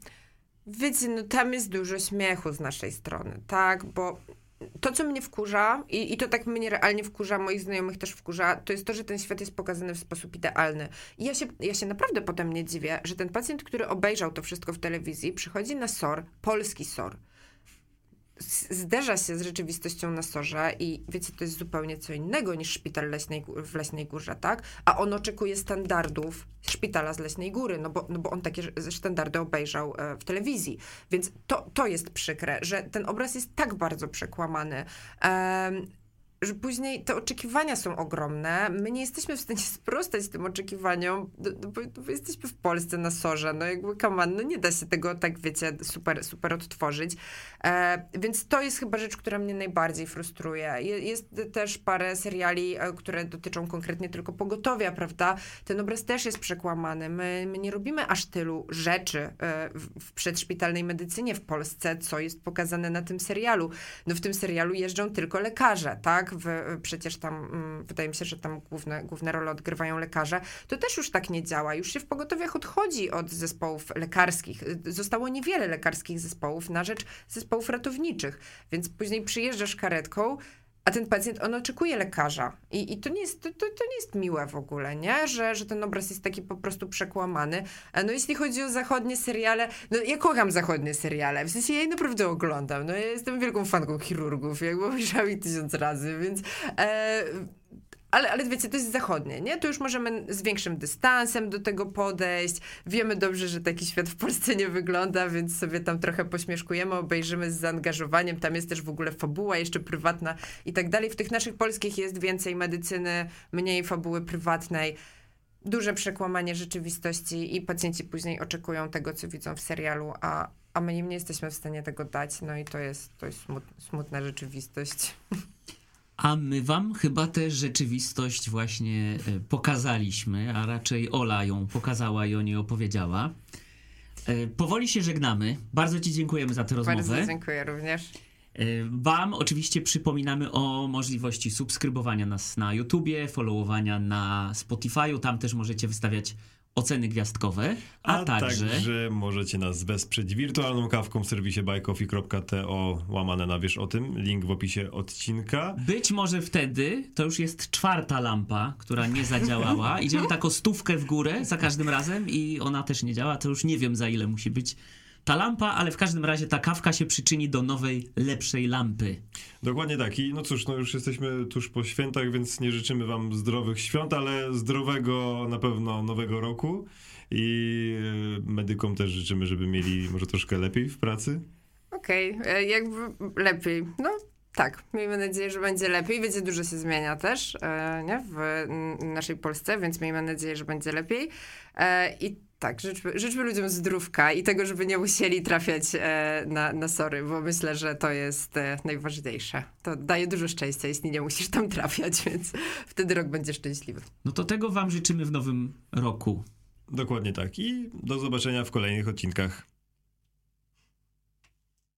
Speaker 3: wiecie, no tam jest dużo śmiechu z naszej strony, tak? Bo to, co mnie wkurza, i, i to tak mnie realnie wkurza, moich znajomych też wkurza, to jest to, że ten świat jest pokazany w sposób idealny. I ja się, ja się naprawdę potem nie dziwię, że ten pacjent, który obejrzał to wszystko w telewizji, przychodzi na SOR, polski SOR, zderza się z rzeczywistością na sorze i wiecie, to jest zupełnie co innego niż szpital Leśnej, w Leśnej Górze, tak? A on oczekuje standardów szpitala z Leśnej Góry, no bo, no bo on takie standardy obejrzał e, w telewizji. Więc to, to jest przykre, że ten obraz jest tak bardzo przekłamany. Em, że później te oczekiwania są ogromne. My nie jesteśmy w stanie sprostać tym oczekiwaniom, no, no bo, no bo jesteśmy w Polsce na sorze, no jakby on, no nie da się tego tak, wiecie, super, super odtworzyć. E, więc to jest chyba rzecz, która mnie najbardziej frustruje. Je, jest też parę seriali, e, które dotyczą konkretnie tylko pogotowia, prawda? Ten obraz też jest przekłamany. My, my nie robimy aż tylu rzeczy e, w, w przedszpitalnej medycynie w Polsce, co jest pokazane na tym serialu. No w tym serialu jeżdżą tylko lekarze, tak? W, przecież tam, mm, wydaje mi się, że tam główne, główne role odgrywają lekarze. To też już tak nie działa. Już się w pogotowiach odchodzi od zespołów lekarskich. Zostało niewiele lekarskich zespołów na rzecz zespołów ratowniczych. Więc później przyjeżdżasz karetką, a ten pacjent, on oczekuje lekarza. I, i to, nie jest, to, to, nie jest miłe w ogóle, nie? Że, że ten obraz jest taki po prostu przekłamany. A no jeśli chodzi o zachodnie seriale, no ja kocham zachodnie seriale. W sensie ja je naprawdę oglądam. No ja jestem wielką fanką chirurgów, obejrzałam ich tysiąc razy, więc... E, ale, ale wiecie, to jest zachodnie, nie? To już możemy z większym dystansem do tego podejść. Wiemy dobrze, że taki świat w Polsce nie wygląda, więc sobie tam trochę pośmieszkujemy, obejrzymy z zaangażowaniem. Tam jest też w ogóle fabuła jeszcze prywatna i tak dalej. W tych naszych polskich jest więcej medycyny, mniej fabuły prywatnej. Duże przekłamanie rzeczywistości i pacjenci później oczekują tego, co widzą w serialu, a, a my im nie jesteśmy w stanie tego dać. No i to jest, to jest smut, smutna rzeczywistość.
Speaker 1: A my wam chyba tę rzeczywistość właśnie e, pokazaliśmy, a raczej Ola ją pokazała i o niej opowiedziała. E, Powoli się żegnamy. Bardzo Ci dziękujemy za tę rozmowę.
Speaker 3: Bardzo dziękuję również.
Speaker 1: E, Wam oczywiście przypominamy o możliwości subskrybowania nas na YouTubie, followowania na Spotify'u. Tam też możecie wystawiać oceny gwiazdkowe, a,
Speaker 2: A
Speaker 1: także...
Speaker 2: także możecie nas wesprzeć wirtualną kawką w serwisie buycoffee.to łamane na wiesz o tym. Link w opisie odcinka.
Speaker 1: Być może wtedy to już jest czwarta lampa, która nie zadziałała. Idziemy tak o stówkę w górę za każdym razem i ona też nie działa. To już nie wiem za ile musi być ta lampa, ale w każdym razie ta kawka się przyczyni do nowej, lepszej lampy.
Speaker 2: Dokładnie tak. I no cóż, no już jesteśmy tuż po świętach, więc nie życzymy wam zdrowych świąt, ale zdrowego na pewno nowego roku. I e, medykom też życzymy, żeby mieli może troszkę lepiej w pracy.
Speaker 3: Okej, e, jakby lepiej. No tak, miejmy nadzieję, że będzie lepiej. Wiecie, dużo się zmienia też e, nie? w naszej Polsce, więc miejmy nadzieję, że będzie lepiej. I tak, życzmy, życzmy ludziom zdrówka i tego, żeby nie musieli trafiać e, na, na sory, bo myślę, że to jest e, najważniejsze. To daje dużo szczęścia, jeśli nie musisz tam trafiać, więc wtedy rok będzie szczęśliwy.
Speaker 1: No to tego wam życzymy w nowym roku.
Speaker 2: Dokładnie tak. I do zobaczenia w kolejnych odcinkach.